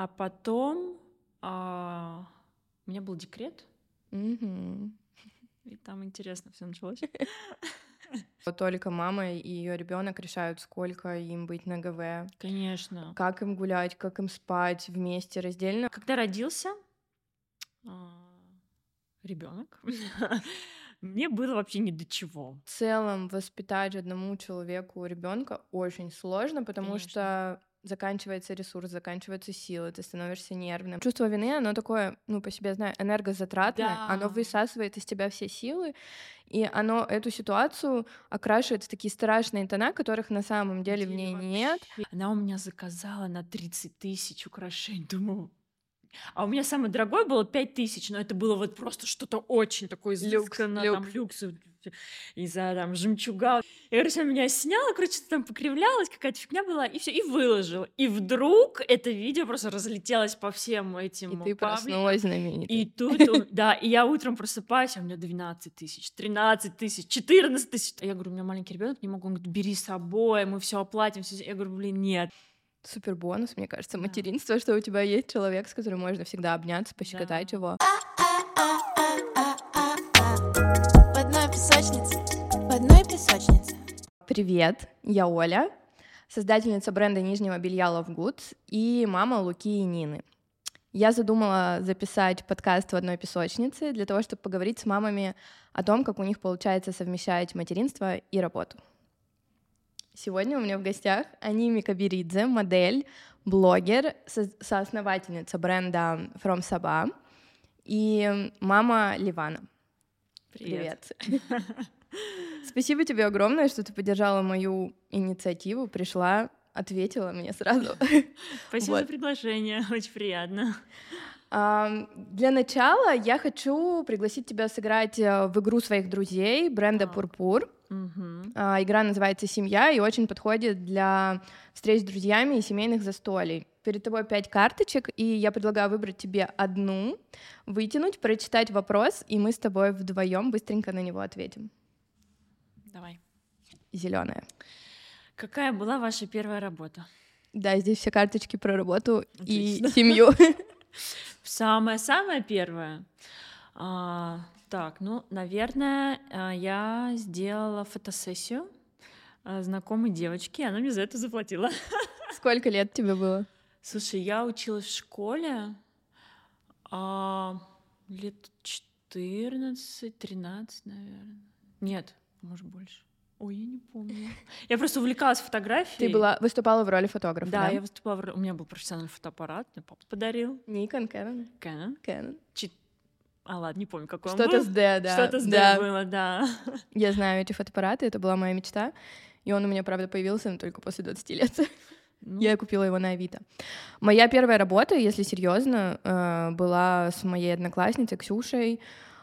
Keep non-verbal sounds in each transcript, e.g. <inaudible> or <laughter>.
А потом а, у меня был декрет, Мгм. и там интересно все началось. <laughs> Только мама и ее ребенок решают, сколько им быть на ГВ, Конечно. как им гулять, как им спать вместе, раздельно. Когда родился ребенок, <laughs> мне было вообще ни до чего. В целом воспитать одному человеку ребенка очень сложно, потому Конечно. что заканчивается ресурс, заканчиваются силы, ты становишься нервным. Чувство вины, оно такое, ну, по себе знаю, энергозатратное, Да. оно высасывает из тебя все силы, и оно эту ситуацию окрашивает в такие страшные тона, которых на самом деле в ней нет. вообще. Она у меня заказала на 30 тысяч украшений. Думаю, а у меня самое дорогое было 5 тысяч, но это было вот просто что-то очень такое Люкс, изысканное, там люкс из-за там жемчуга. Я, короче, она меня сняла, короче, там покривлялась, какая-то фигня была, и все, и выложила. И вдруг это видео просто разлетелось по всем этим И ты пабликам. проснулась знаменитой. И тут, да, и я утром просыпаюсь, а у меня 12 тысяч, 13 тысяч, 14 тысяч. А Я говорю, у меня маленький ребенок, не могу. Он говорит, бери с собой, мы все оплатим. всё». Я говорю, блин, нет. Супер бонус, мне кажется, Да. материнство, что у тебя есть человек, с которым можно всегда обняться, пощекотать Да. его. Песочнице, в одной песочнице. Привет, я Оля, создательница бренда нижнего белья Love Goods и мама Луки и Нины. Я задумала записать подкаст в одной песочнице для того, чтобы поговорить с мамами о том, как у них получается совмещать материнство и работу. Сегодня у меня в гостях Аними Кабиридзе, модель, блогер, со- соосновательница бренда From Saba и мама Ливана. Привет. <laughs> Спасибо тебе огромное, что ты поддержала мою инициативу, пришла, ответила мне сразу. <laughs> Спасибо за Вот. приглашение, <laughs> очень приятно. Для начала я хочу пригласить тебя сыграть э, в игру своих друзей бренда. Пурпур. А, Игра называется «Семья» и очень подходит для встреч с друзьями и семейных застолий. Перед тобой пять карточек, и я предлагаю выбрать тебе одну, вытянуть, прочитать вопрос, и мы с тобой вдвоем быстренько на него ответим. Давай. Зеленая. Какая была ваша первая работа? Да, здесь все карточки про работу Отлично. и семью. <laughs> Самое-самое первое. А, так, ну, наверное, а, я сделала фотосессию а, знакомой девочки, и она мне за это заплатила. <laughs> Сколько лет тебе было? Слушай, я училась в школе а, лет 14-13, наверное. Нет, может, больше. Ой, я не помню. <laughs> Я просто увлекалась фотографией. Ты была, выступала в роли фотографа, Да, да? я выступала. в ро- У меня был профессиональный фотоаппарат, мне папа подарил. Никон, Canon, Canon. Canon. Чит- А, ладно, не помню, какой он Что-то был. с D, да. Что-то с D да. было, да. Я знаю эти фотоаппараты, это была моя мечта. И он у меня, правда, появился но только после 20 лет. Ну, Я купила его на Авито. Моя первая работа, если серьезно, э, была с моей одноклассницей Ксюшей.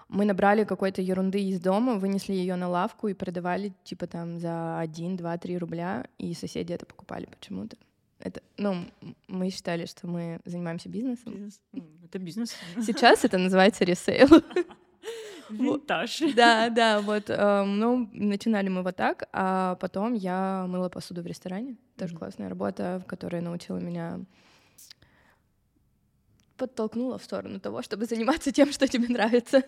Мы набрали какой-то ерунды из дома, вынесли ее на лавку и продавали типа там за 1, 2, 3 рубля, и соседи это покупали почему-то. Это, ну, мы считали, что мы занимаемся бизнесом. бизнес. Это бизнес. Сейчас это называется <laughs> ресейл. Винтаж. Да, да, вот. эм, Ну, начинали мы вот так, а потом я мыла посуду в ресторане. Тоже классная работа, в которой научила меня подтолкнула в сторону того, чтобы заниматься тем, что тебе нравится.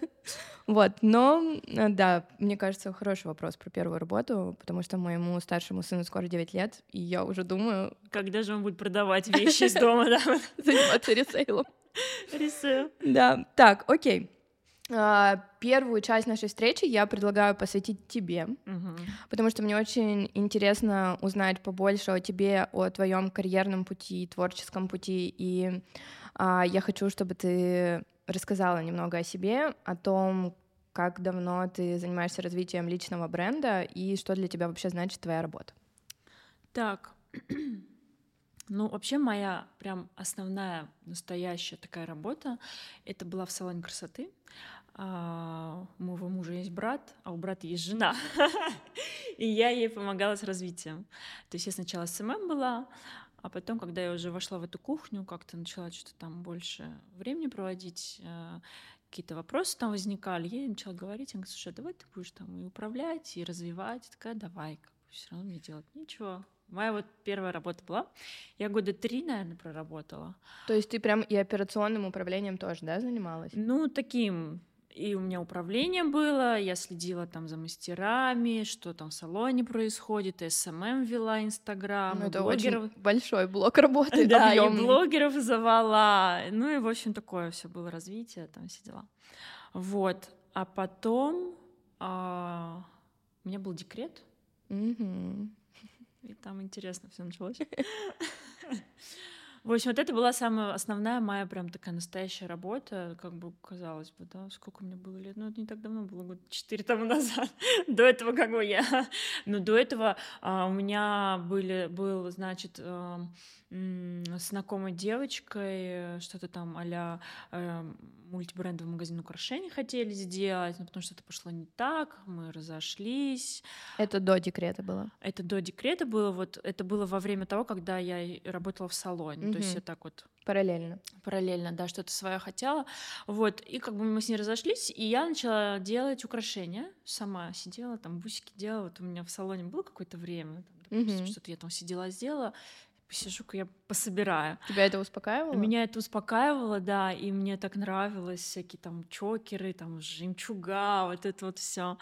Вот, но, э, да, мне кажется, хороший вопрос про первую работу, потому что моему старшему сыну скоро 9 лет, и я уже думаю Когда же он будет продавать <laughs> вещи из дома, да? заниматься ресейлом. Рисую. Да, так, окей. А, Первую часть нашей встречи я предлагаю посвятить тебе, Мгм. потому что мне очень интересно узнать побольше о тебе, о твоем карьерном пути, творческом пути, и а, я хочу, чтобы ты рассказала немного о себе, о том, как давно ты занимаешься развитием личного бренда и что для тебя вообще значит твоя работа. Так, <clears throat> ну вообще моя прям основная настоящая такая работа, это была в салоне красоты. А, У моего мужа есть брат, а у брата есть жена. <laughs> И я ей помогала с развитием. То есть я сначала SMM была, а потом, когда я уже вошла в эту кухню, как-то начала что-то там больше времени проводить, э, какие-то вопросы там возникали, я ей начала говорить, она говорит, слушай, а давай ты будешь там и управлять, и развивать. Я такая, давай, все равно мне делать нечего, Моя вот первая работа была. Я года три, наверное, проработала. То есть ты прям и операционным управлением тоже, да, занималась? Ну, таким и у меня управление было, я следила там за мастерами, что там в салоне происходит, SMM вела Инстаграм, Ну, это блогеров... очень большой блок работы, <laughs> Да, и блогеров звала. Ну и, в общем, такое все было развитие, там все дела. Вот. А потом а, у меня был декрет, и там интересно все началось. <laughs> В общем, вот это была самая основная моя прям такая настоящая работа, как бы казалось бы, да, сколько мне было лет, ну это не так давно было, год четыре тому назад. <laughs> До этого как бы я, но до этого а, у меня были, был, значит, м, с знакомой девочкой что-то там а-ля э, мультибрендовый магазин украшений хотели сделать, но потому что это пошло не так, мы разошлись, Это до декрета было. это до декрета было, вот это было во время того, когда я работала в салоне. То есть я так вот Параллельно. параллельно, да, что-то свое хотела. Вот, и как бы мы с ней разошлись, и я начала делать украшения. Сама сидела, там бусики делала. Вот у меня в салоне было какое-то время, там, допустим, Мгм. что-то я там сидела, сделала. Посижу-ка я пособираю. Тебя это успокаивало? Меня это успокаивало, да, и мне так нравилось всякие там чокеры, там жемчуга, вот это вот все.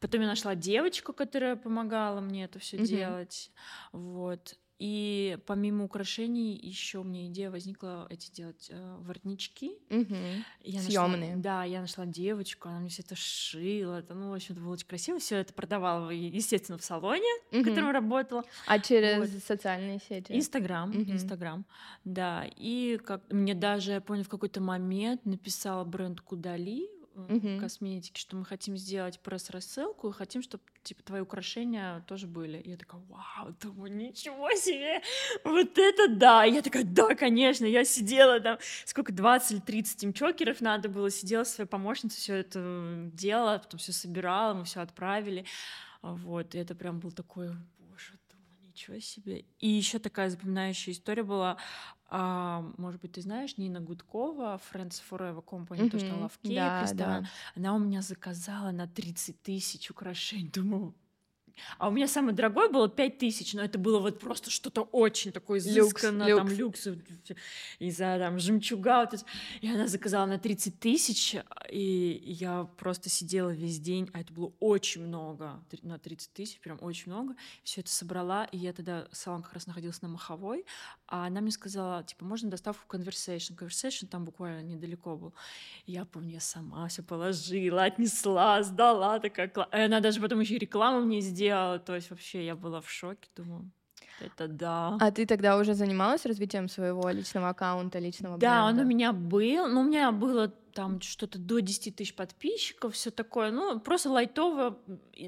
Потом я нашла девочку, которая помогала мне это все Мгм. делать, вот. И помимо украшений еще мне идея возникла эти делать э, воротнички. Я Съёмные. Нашла, да, я нашла девочку, она мне все это шила. Это, ну, в общем, было очень красиво. Все это продавала, естественно, в салоне, в Мгм. котором работала. А через Вот. социальные сети? Инстаграм. Инстаграм, да. И как мне даже, я помню, в какой-то момент написала бренд Кудали Мгм. косметики, что мы хотим сделать пресс-рассылку хотим, чтобы типа твои украшения тоже были. И я такая, вау, думаю, ничего себе, вот это да. И я такая, да, конечно. Я сидела там, сколько, 20 или 30 им чокеров надо было, сидела своей помощницей, все это делала, потом все собирала, мы все отправили. Вот, и это прям был такой, боже, думаю, ничего себе. И еще такая запоминающая история была, а, может быть, ты знаешь, Нина Гудкова, Friends Forever Company, то, что она в Кейп Да, да. Она у меня заказала на 30 тысяч украшений. Думаю, а у меня самый дорогой было 5 тысяч, но это было вот просто что-то очень такое Люкс, изысканное, там люкс. люкс, из-за там жемчуга. Вот это. И она заказала на 30 тысяч, и я просто сидела весь день, а это было очень много, на 30 тысяч, прям очень много. Все это собрала, и я тогда, салон как раз находился на Маховой, а она мне сказала, типа, можно доставку Conversation. Conversation там буквально недалеко был. И я помню, я сама все положила, отнесла, сдала, такая И она даже потом еще и рекламу мне сделала, то есть вообще я была в шоке, думаю, это да. А ты тогда уже занималась развитием своего личного аккаунта, личного Да, он бренда? у меня был, но у меня было там что-то до 10 тысяч подписчиков, все такое, ну, просто лайтово.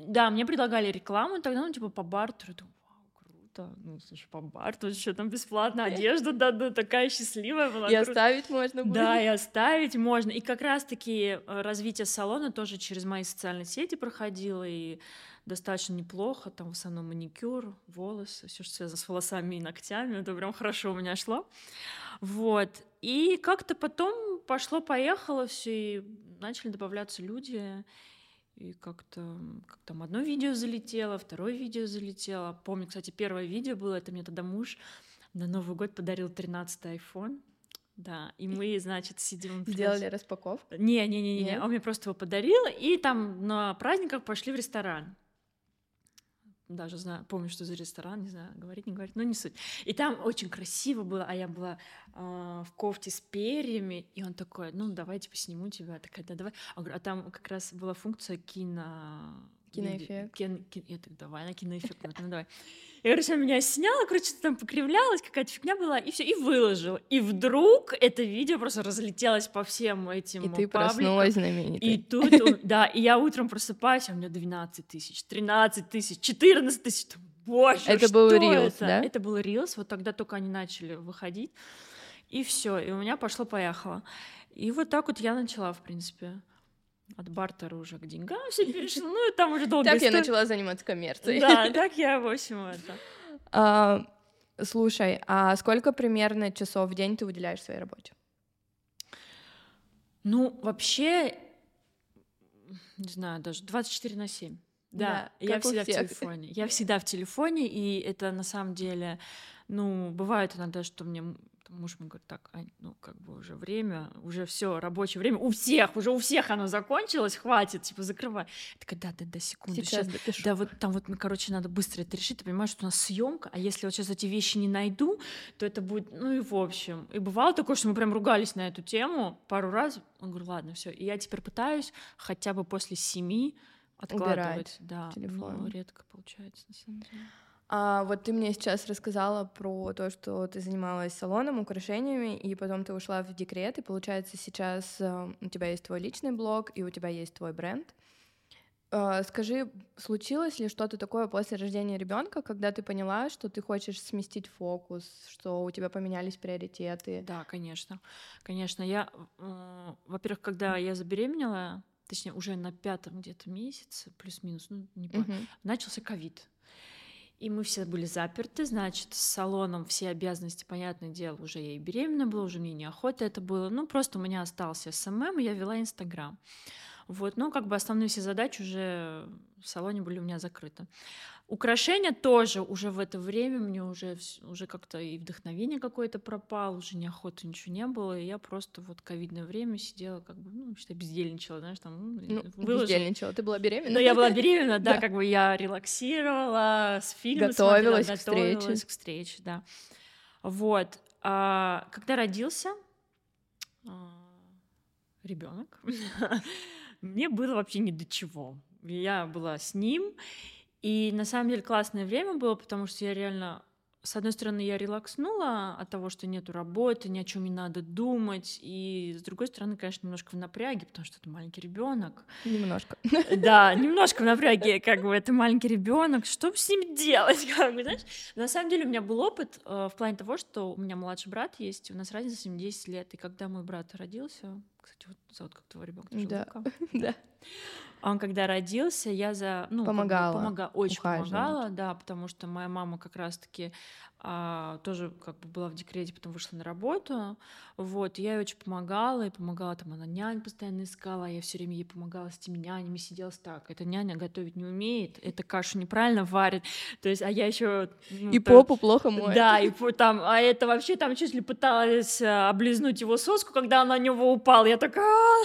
Да, мне предлагали рекламу тогда, ну, типа по бартеру, думаю, вау, круто, ну, слушай, по бартеру, что там бесплатно одежду дадут, такая счастливая была. И оставить можно будет? Да, и оставить можно. И как раз-таки э, развитие салона тоже через мои социальные сети проходило, и достаточно неплохо, там в основном маникюр, волосы, все, что связано с волосами и ногтями, это прям хорошо у меня шло. Вот. И как-то потом пошло-поехало все, и начали добавляться люди, и как-то как там одно видео залетело, второе видео залетело. Помню, кстати, первое видео было, это мне тогда муж на Новый год подарил 13-й iPhone. Да, и мы, значит, сидим... Сделали распаковку? Не-не-не, он мне просто его подарил, и там на праздниках пошли в ресторан. Даже знаю, помню, что за ресторан, не знаю, говорить, не говорить, но не суть. И там очень красиво было, а я была а, в кофте с перьями, и он такой, ну, давай, типа, сниму тебя. Такая, да, давай. А там как раз была функция кино... Киноэффект. Кен- ки- Я так, давай, на киноэффект, ну, давай. Я, короче, меня сняла, короче, там покривлялась, какая-то фигня была, и все, и выложила. И вдруг это видео просто разлетелось по всем этим И ты пабликам. проснулась И знаменитой. тут, у- да, и я утром просыпаюсь, а у меня 12 тысяч, 13 тысяч, 14 тысяч. Боже, Это что был Reels, это? да? Это был Reels, вот тогда только они начали выходить. И все, и у меня пошло-поехало. И вот так вот я начала, в принципе, от бартера уже к деньгам все перешло. Ну, и там уже долго Так я начала заниматься коммерцией. Да, <laughs> так я, в общем, это... А, Слушай, а сколько примерно часов в день ты уделяешь своей работе? Ну, вообще, не знаю, даже 24 на 7. Да, Да, я всегда в всех. телефоне. Я всегда в телефоне, и это на самом деле, ну, бывает иногда, что мне там муж мне говорит, так, Ань, ну, как бы уже время, уже все рабочее время, у всех, уже у всех оно закончилось, хватит, типа, закрывай. Я такая, да, да, да, секунду, Сейчас щас». допишу. Да, вот там вот, ну, короче, надо быстро это решить. Ты понимаешь, что у нас съемка, а если вот сейчас эти вещи не найду, то это будет, ну и в общем. И бывало такое, что мы прям ругались на эту тему пару раз. Он говорит, ладно, все. И я теперь пытаюсь хотя бы после семи откладывать. Да, телефон. но редко получается, на самом деле. А вот ты мне сейчас рассказала про то, что ты занималась салоном, украшениями, и потом ты ушла в декрет, и получается сейчас э, у тебя есть твой личный блог, и у тебя есть твой бренд. Э, Скажи, случилось ли что-то такое после рождения ребенка, когда ты поняла, что ты хочешь сместить фокус, что у тебя поменялись приоритеты? Да, конечно. Конечно, я, э, во-первых, когда я забеременела, точнее, уже на пятом где-то месяце, плюс-минус, ну, не помню, Мгм. начался ковид. И мы все были заперты, значит, с салоном все обязанности, понятное дело, уже я и беременна была, уже мне неохота это было. Ну, просто у меня остался SMM, и я вела Инстаграм. Вот, но как бы основные все задачи уже в салоне были у меня закрыты. Украшения тоже уже в это время мне уже, уже как-то и вдохновение какое-то пропало, уже неохоты ничего не было, и я просто вот ковидное время сидела, как бы, ну, считай, бездельничала, знаешь, там, ну, выложила- бездельничала. Ты была беременна? ну, я была беременна, <laughs> да, как бы я релаксировала, с фильмом Готовилась к встрече. готовилась к встрече, да. Вот. А, когда родился ребенок, <laughs> мне было вообще ни до чего. Я была с ним, и на самом деле классное время было, потому что я реально с одной стороны, я релакснула от того, что нету работы, ни о чем не надо думать, и с другой стороны, конечно, немножко в напряге, потому что это маленький ребенок. Немножко. <laughs> Да, немножко в напряге, как бы это маленький ребенок, что с ним делать, <laughs> как бы, знаешь? На самом деле у меня был опыт э, в плане того, что у меня младший брат есть, у нас разница 7-10 лет, и когда мой брат родился, кстати, вот зовут как твоего ребенка, Да. <laughs> Да. Он когда родился, я за ну как бы Помогала, помога- очень ухаживать. помогала, да, потому что моя мама как раз-таки а, тоже как бы была в декрете, потом вышла на работу, вот, я ей очень помогала, и помогала там, она нянь постоянно искала, а я все время ей помогала с этими нянями, сидела так, эта няня готовить не умеет, эта кашу неправильно варит, то есть, а я еще И попу плохо моет. да, и там, а это вообще там чуть ли пыталась а, облизнуть его соску, когда она на него упала, я такая,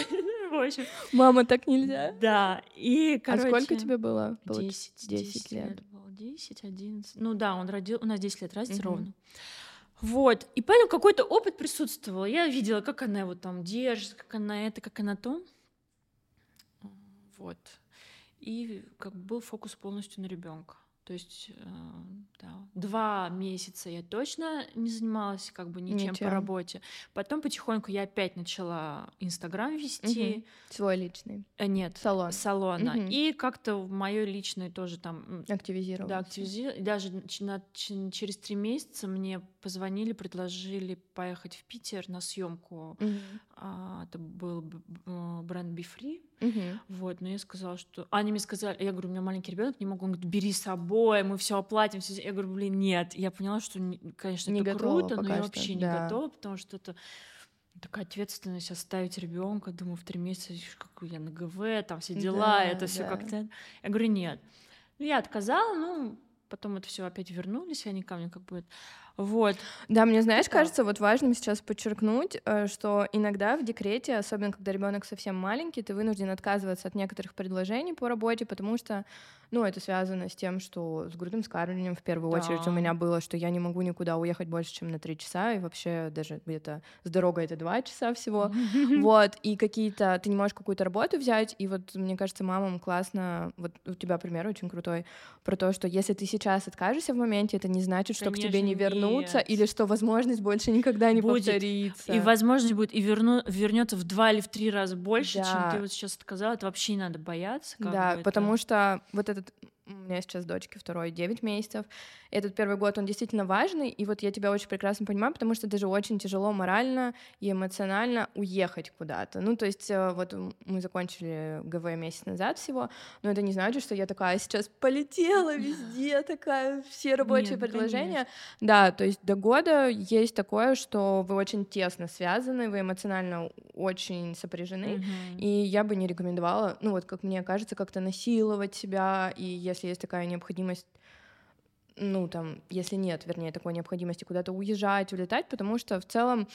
Общем, Мама, так нельзя. да, и, короче... А сколько тебе было? Получ- 10, 10 10 лет. 10, 11. Ну да, он родил, у нас 10 лет разница ровно. Вот, и поэтому какой-то опыт присутствовал. Я видела, как она его там держит, как она это, как она то. Вот. И как бы был фокус полностью на ребенка. То есть, э, да, два месяца я точно не занималась как бы ничем, Ничем. по работе. Потом потихоньку я опять начала Инстаграм вести. Мгм. Свой личный. Э, Нет, Салон. салона. Мгм. И как-то мое личное тоже там м, Активизировал. да, активизировали. И даже через три месяца мне позвонили, предложили поехать в Питер на съемку. это был б- б- э, бренд Be Free. Вот, но я сказала, что... Они мне сказали, я говорю, у меня маленький ребенок, не могу. Он говорит, бери с собой, мы все оплатим. всё». Я говорю, блин, нет. Я поняла, что, не- конечно, Не это круто, но я что, вообще не да. готова, потому что это такая ответственность оставить ребенка, думаю, в три месяца, какой я на ГВ, там все дела, Да, это все да. как-то. Я говорю, нет. Ну, я отказала, ну, потом это все опять вернулись, они ко мне как бы... Вот. Да, мне, знаешь, Да. кажется, вот важным сейчас подчеркнуть, э, что иногда в декрете, особенно когда ребенок совсем маленький, ты вынужден отказываться от некоторых предложений по работе, потому что, ну, это связано с тем, что с грудным вскармливанием в первую очередь у Да. меня было, что я не могу никуда уехать больше, чем на три часа, и вообще даже где-то с дорогой это два часа всего. <laughs> Вот, и какие-то, ты не можешь какую-то работу взять, и вот мне кажется, мамам классно, вот у тебя пример очень крутой, про то, что если ты сейчас откажешься в моменте, это не значит, что к тебе не Конечно, вернутся, нет. или что возможность больше никогда не Будет. повторится. И возможность будет и верну, вернется в два или в три раза больше, чем Да. ты вот сейчас сказала. Это вообще не надо бояться. как Да, бы потому это- что вот этот у меня сейчас дочке второй 9 месяцев. Этот первый год, он действительно важный, и вот я тебя очень прекрасно понимаю, потому что даже очень тяжело морально и эмоционально уехать куда-то. Ну, то есть э, вот мы закончили ГВ месяц назад всего, но это не значит, что я такая сейчас полетела везде, <laughs> такая, все рабочие Нет, предложения. конечно. Да, то есть до года есть такое, что вы очень тесно связаны, вы эмоционально очень сопряжены, Мгм. и я бы не рекомендовала, ну вот как мне кажется, как-то насиловать себя, и если есть такая необходимость, ну там, если нет, вернее, такой необходимости куда-то уезжать, улетать, потому что в целом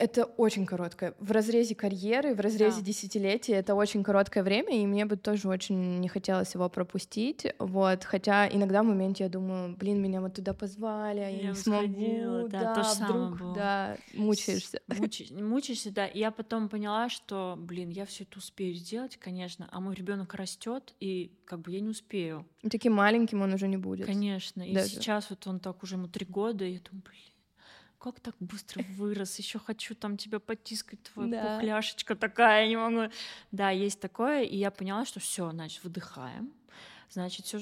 это очень короткое. В разрезе карьеры, в разрезе Да. десятилетия это очень короткое время, и мне бы тоже очень не хотелось его пропустить. Вот, хотя иногда в моменте я думаю, блин, меня вот туда позвали, а я, Я не смогу, да, да, то же самое вдруг, было. да, мучаешься. Мучи- Мучаешься, да. И я потом поняла, что, блин, я все это успею сделать, конечно, а мой ребенок растет, и как бы я не успею. И Таким маленьким он уже не будет. Конечно. И Даже. сейчас вот он так уже ему три года, и я думаю, блин, как так быстро вырос, еще хочу там тебя потискать, твоя Да. пухляшечка такая, не могу. Да, есть такое, и я поняла, что все, значит, выдыхаем. Значит, все,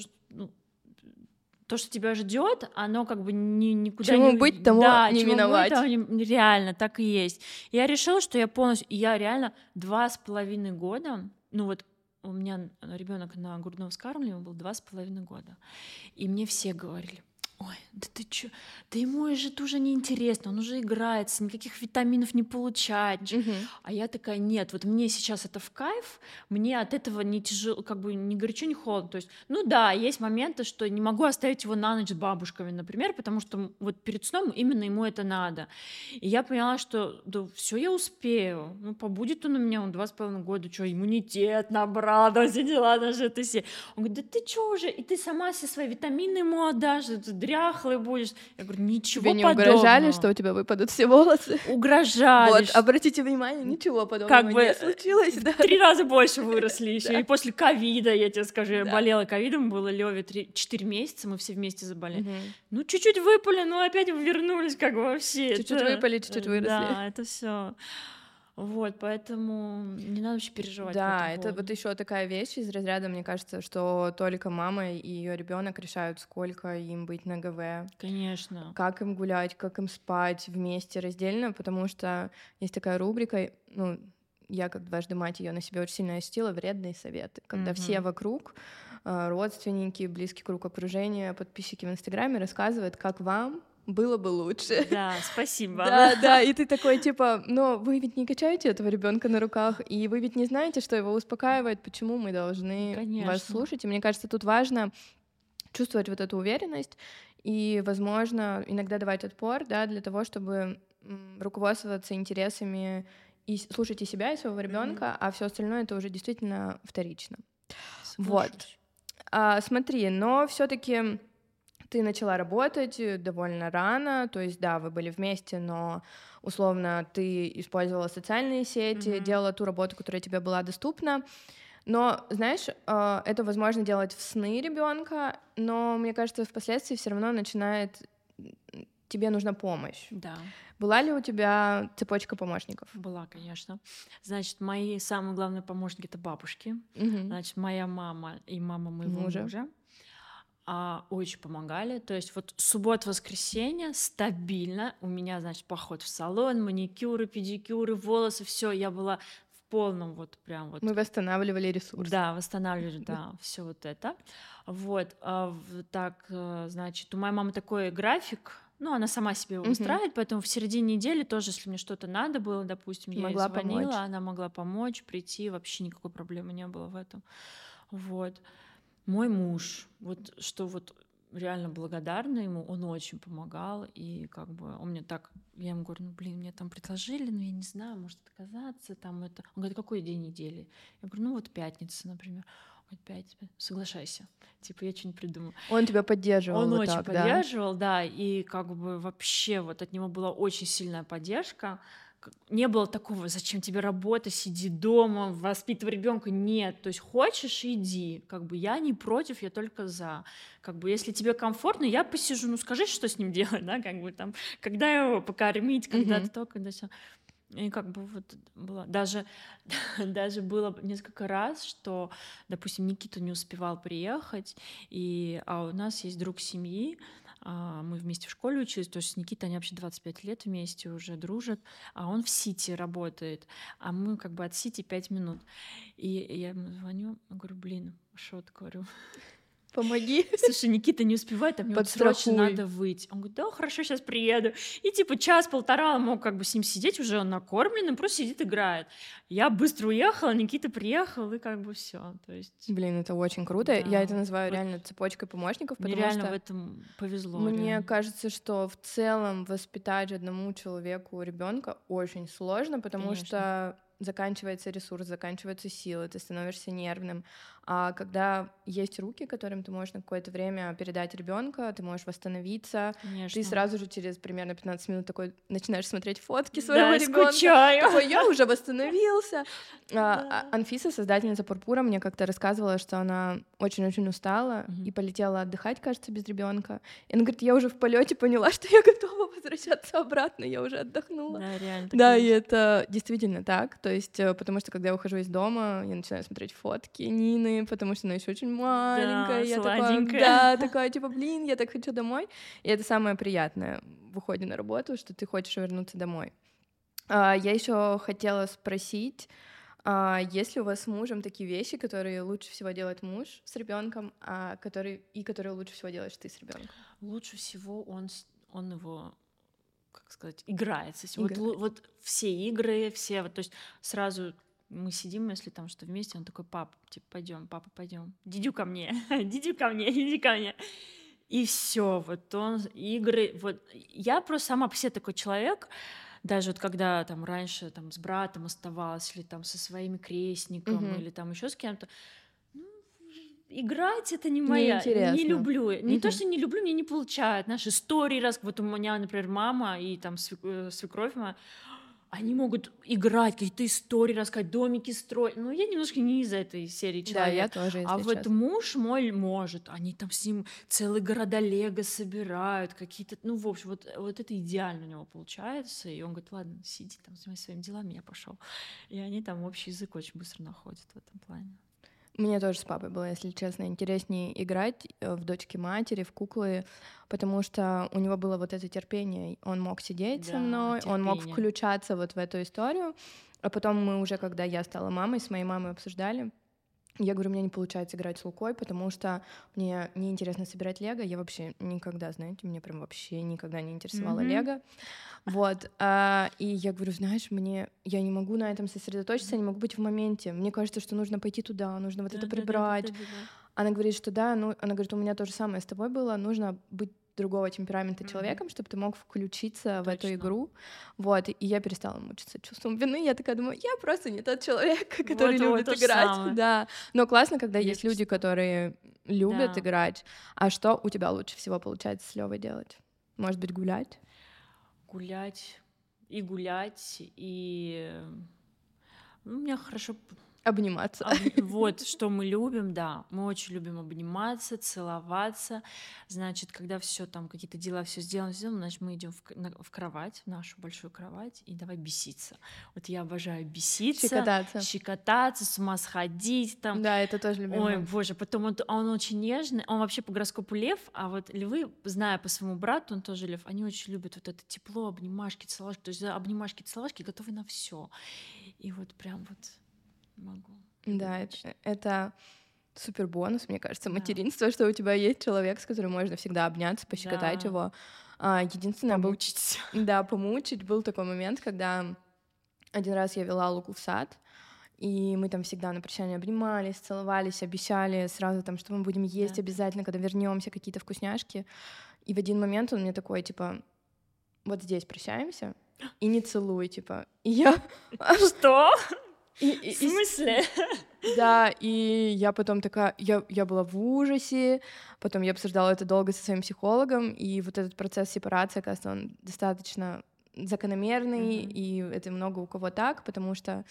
то, что тебя ждет, оно как бы ни, никуда Чему не... быть, тому да, не чему быть, миновать. тому не- Реально, так и есть. Я решила, что я полностью... Я реально два с половиной года, ну вот у меня ребенок на грудном вскармливании был два с половиной года. И мне все говорили, ой, да ты чё, да ему уже неинтересно, он уже играется, никаких витаминов не получает. ничего». Мгм. А я такая, нет, вот мне сейчас это в кайф, мне от этого не тяжело, как бы не горячо, не холодно. То есть, ну да, есть моменты, что не могу оставить его на ночь с бабушками, например, потому что вот перед сном именно ему это надо. И я поняла, что да все я успею. Ну, побудет он у меня, он два с половиной года, что, иммунитет набрал, да, <laughs> все дела даже это все. Он говорит, да ты что уже, и ты сама все свои витамины ему отдашь, дряхлый будешь. Я говорю, ничего Тебе не подобного. угрожали, что у тебя выпадут все волосы? Угрожали, Вот, обратите внимание, ничего подобного Как бы, не случилось, да. три раза больше выросли <laughs> еще. И после ковида, я тебе скажу, я болела ковидом, было Леве четыре месяца, мы все вместе заболели. Ну, чуть-чуть выпали, но опять вернулись, как бы вообще. Чуть-чуть выпали, чуть-чуть выросли. Да, это все. Вот, поэтому не надо вообще переживать. Да, это вот еще такая вещь из разряда, мне кажется, что только мама и ее ребенок решают, сколько им быть на ГВ, Конечно. как им гулять, как им спать вместе раздельно, потому что есть такая рубрика, ну, я как дважды мать ее на себе очень сильно ощутила, вредные советы, когда все Мгм. вокруг, э, родственники, близкий круг окружения, подписчики в Инстаграме рассказывают, как вам было бы лучше. Да, спасибо. Да, да, и ты такой типа, но вы ведь не качаете этого ребенка на руках, и вы ведь не знаете, что его успокаивает, почему мы должны вас Конечно. слушать. И мне кажется, тут важно чувствовать вот эту уверенность и, возможно, иногда давать отпор, да, для того, чтобы руководствоваться интересами и слушать и себя, и своего ребенка, а все остальное это уже действительно вторично. Вот. Соглашусь. А, смотри, но все-таки ты начала работать э, довольно рано, то есть да, вы были вместе, но условно ты использовала социальные сети, Мгм. делала ту работу, которая тебе была доступна. Но, знаешь, э, это возможно делать в сны ребенка, но мне кажется, впоследствии все равно начинает тебе нужна помощь. Да. Была ли у тебя цепочка помощников? Была, конечно. Значит, мои самые главные помощники это бабушки. Мгм. Значит, моя мама и мама моего Мужа. мужа, а, очень помогали. То есть вот суббота-воскресенье стабильно. У меня, значит, поход в салон, маникюры, педикюры, волосы, все. Я была в полном вот прям вот Мы восстанавливали ресурс. да, восстанавливать, да, все вот это. Вот, а, так, э, значит, у моей мамы такой график, ну, она сама себе его устраивает, поэтому в середине недели тоже, если мне что-то надо было, допустим, я ей Могла звонила, помочь. она могла помочь, прийти, вообще никакой проблемы не было в этом. Вот. Мой муж, вот что вот реально благодарна ему, он очень помогал, и как бы он мне так, я ему говорю, ну, блин, мне там предложили, но я не знаю, может отказаться, там это. Он говорит, какой день недели? Я говорю, ну, вот пятница, например. Он говорит, пятница, соглашайся. <laughs> Типа, я что-нибудь придумаю. Он тебя поддерживал. Он вот очень так, да? поддерживал, да? и как бы вообще вот от него была очень сильная поддержка. Не было такого, зачем тебе работа, сиди дома, воспитывай ребенка. Нет, то есть хочешь, иди. Как бы я не против, я только за. Как бы если тебе комфортно, я посижу, ну скажи, что с ним <laughs> делать, да, как бы там, когда его покормить, когда Мгм. то, когда все. И как бы вот было даже <laughs> даже было несколько раз, что, допустим, Никита не успевал приехать, и а у нас есть друг семьи, мы вместе в школе учились, то есть с Никитой они вообще 25 лет вместе уже дружат, а он в Сити работает, а мы как бы от Сити 5 минут. И я ему звоню, говорю, блин, ты, говорю, Помоги. <laughs> Слушай, Никита не успевает, а мне срочно надо выйти. Он говорит, да, хорошо, сейчас приеду. И типа час-полтора мог как бы с ним сидеть, уже он накормленный, просто сидит, играет. Я быстро уехала, Никита приехал, и как бы все. То есть... Блин, это очень круто. Да. Я это называю вот реально цепочкой помощников, потому мне реально что в этом повезло. Мне реально. кажется, что в целом воспитать одному человеку ребенка очень сложно, потому Конечно. что заканчивается ресурс, заканчиваются силы, ты становишься нервным. А когда есть руки, которым ты можешь на какое-то время передать ребенка, ты можешь восстановиться, Конечно. ты сразу же через примерно 15 минут такой начинаешь смотреть фотки своего да, ребенка. Скучаю. Такой, я уже восстановился. <laughs> А, а, Анфиса, создательница Пурпура, мне как-то рассказывала, что она очень-очень устала и полетела отдыхать, кажется, без ребенка. И она говорит, я уже в полете поняла, <laughs> что я готова возвращаться обратно, я уже отдохнула. Да, реально. Да, и это действительно так. То есть, э, потому что когда я ухожу из дома, я начинаю смотреть фотки Нины, потому что она еще очень маленькая. Да, я сладенькая. такая, да, такая, типа, блин, я так хочу домой. И это самое приятное в уходе на работу, что ты хочешь вернуться домой. А, я еще хотела спросить, а есть ли у вас с мужем такие вещи, которые лучше всего делает муж с ребенком, а которые и которые лучше всего делаешь ты с ребенком? Лучше всего он он его как сказать, играется. Вот, вот все игры, все, вот, то есть сразу мы сидим, если там что вместе, он такой, пап, типа, пойдем, папа, пойдем, дидю ко мне, <laughs> дидю ко мне, иди ко мне. И все, вот он, игры, вот я просто сама по себе такой человек, даже вот когда там раньше там с братом оставалась, или там со своими крестником, mm-hmm. или там еще с кем-то, ну, играть это не моя, не люблю, не mm-hmm. то что не люблю, мне не получает, наши истории раз, вот у меня, например, мама и там э, свекровь моя, они могут играть, какие-то истории рассказать, домики строить. Ну, я немножко не из этой серии человека. Да, я тоже, А вот муж мой может. Они там с ним целые города Лего собирают, какие-то... Ну, в общем, вот, вот это идеально у него получается. И он говорит, ладно, сиди там, занимайся своими делами, я пошел. И они там общий язык очень быстро находят в этом плане. Мне тоже с папой было, если честно, интереснее играть э, в дочки матери, в куклы, потому что у него было вот это терпение. Он мог сидеть да, со мной, терпение. он мог включаться вот в эту историю. А потом мы уже, когда я стала мамой, с моей мамой обсуждали, я говорю, у меня не получается играть с Лукой, потому что мне неинтересно собирать лего. Я вообще никогда, знаете, мне прям вообще никогда не интересовало mm-hmm. лего. Вот. А, и я говорю, знаешь, мне я не могу на этом сосредоточиться, не могу быть в моменте. Мне кажется, что нужно пойти туда, нужно вот да, это прибрать. Да, да, да, да, да. Она говорит, что да, ну, она говорит, у меня то же самое с тобой было, нужно быть другого темперамента mm-hmm. человеком, чтобы ты мог включиться Точно. в эту игру. Вот, и я перестала мучиться чувством вины. Я такая думаю, я просто не тот человек, <laughs> который вот, любит вот играть. Самое. Да. Но классно, когда есть люди, которые любят да. играть. А что у тебя лучше всего получается с Левой делать? Может быть, гулять? Гулять и гулять, и ну, у меня хорошо Обниматься. Об... <laughs> Вот, что мы любим, да. Мы очень любим обниматься, целоваться. Значит, когда все там, какие-то дела, все сделано, сделано, значит, мы идем в, в кровать, в нашу большую кровать, и давай беситься. Вот я обожаю беситься. Щекотаться. Щекотаться, с ума сходить там. Да, это тоже любим. Ой, боже, потом он, он очень нежный, он вообще по гороскопу лев, а вот львы, зная по своему брату, он тоже лев, они очень любят вот это тепло, обнимашки, целовашки, то есть за обнимашки, целовашки готовы на все. И вот прям вот могу. Да, это, это супер бонус, мне кажется, материнство, да. что у тебя есть человек, с которым можно всегда обняться, пощекотать да. его. А, единственное, помучить. был... <laughs> Да, помучить. Был такой момент, когда один раз я вела Луку в сад, и мы там всегда на прощание обнимались, целовались, обещали сразу там, что мы будем есть да. обязательно, когда вернемся, какие-то вкусняшки. И в один момент он мне такой, типа, вот здесь прощаемся, и не целуй, типа. И я... <laughs> Что? И, и, в смысле? <laughs> Да, и я потом такая, я, я была в ужасе, потом я обсуждала это долго со своим психологом, и вот этот процесс сепарации, кажется, он достаточно закономерный, mm-hmm. и это много у кого так, потому что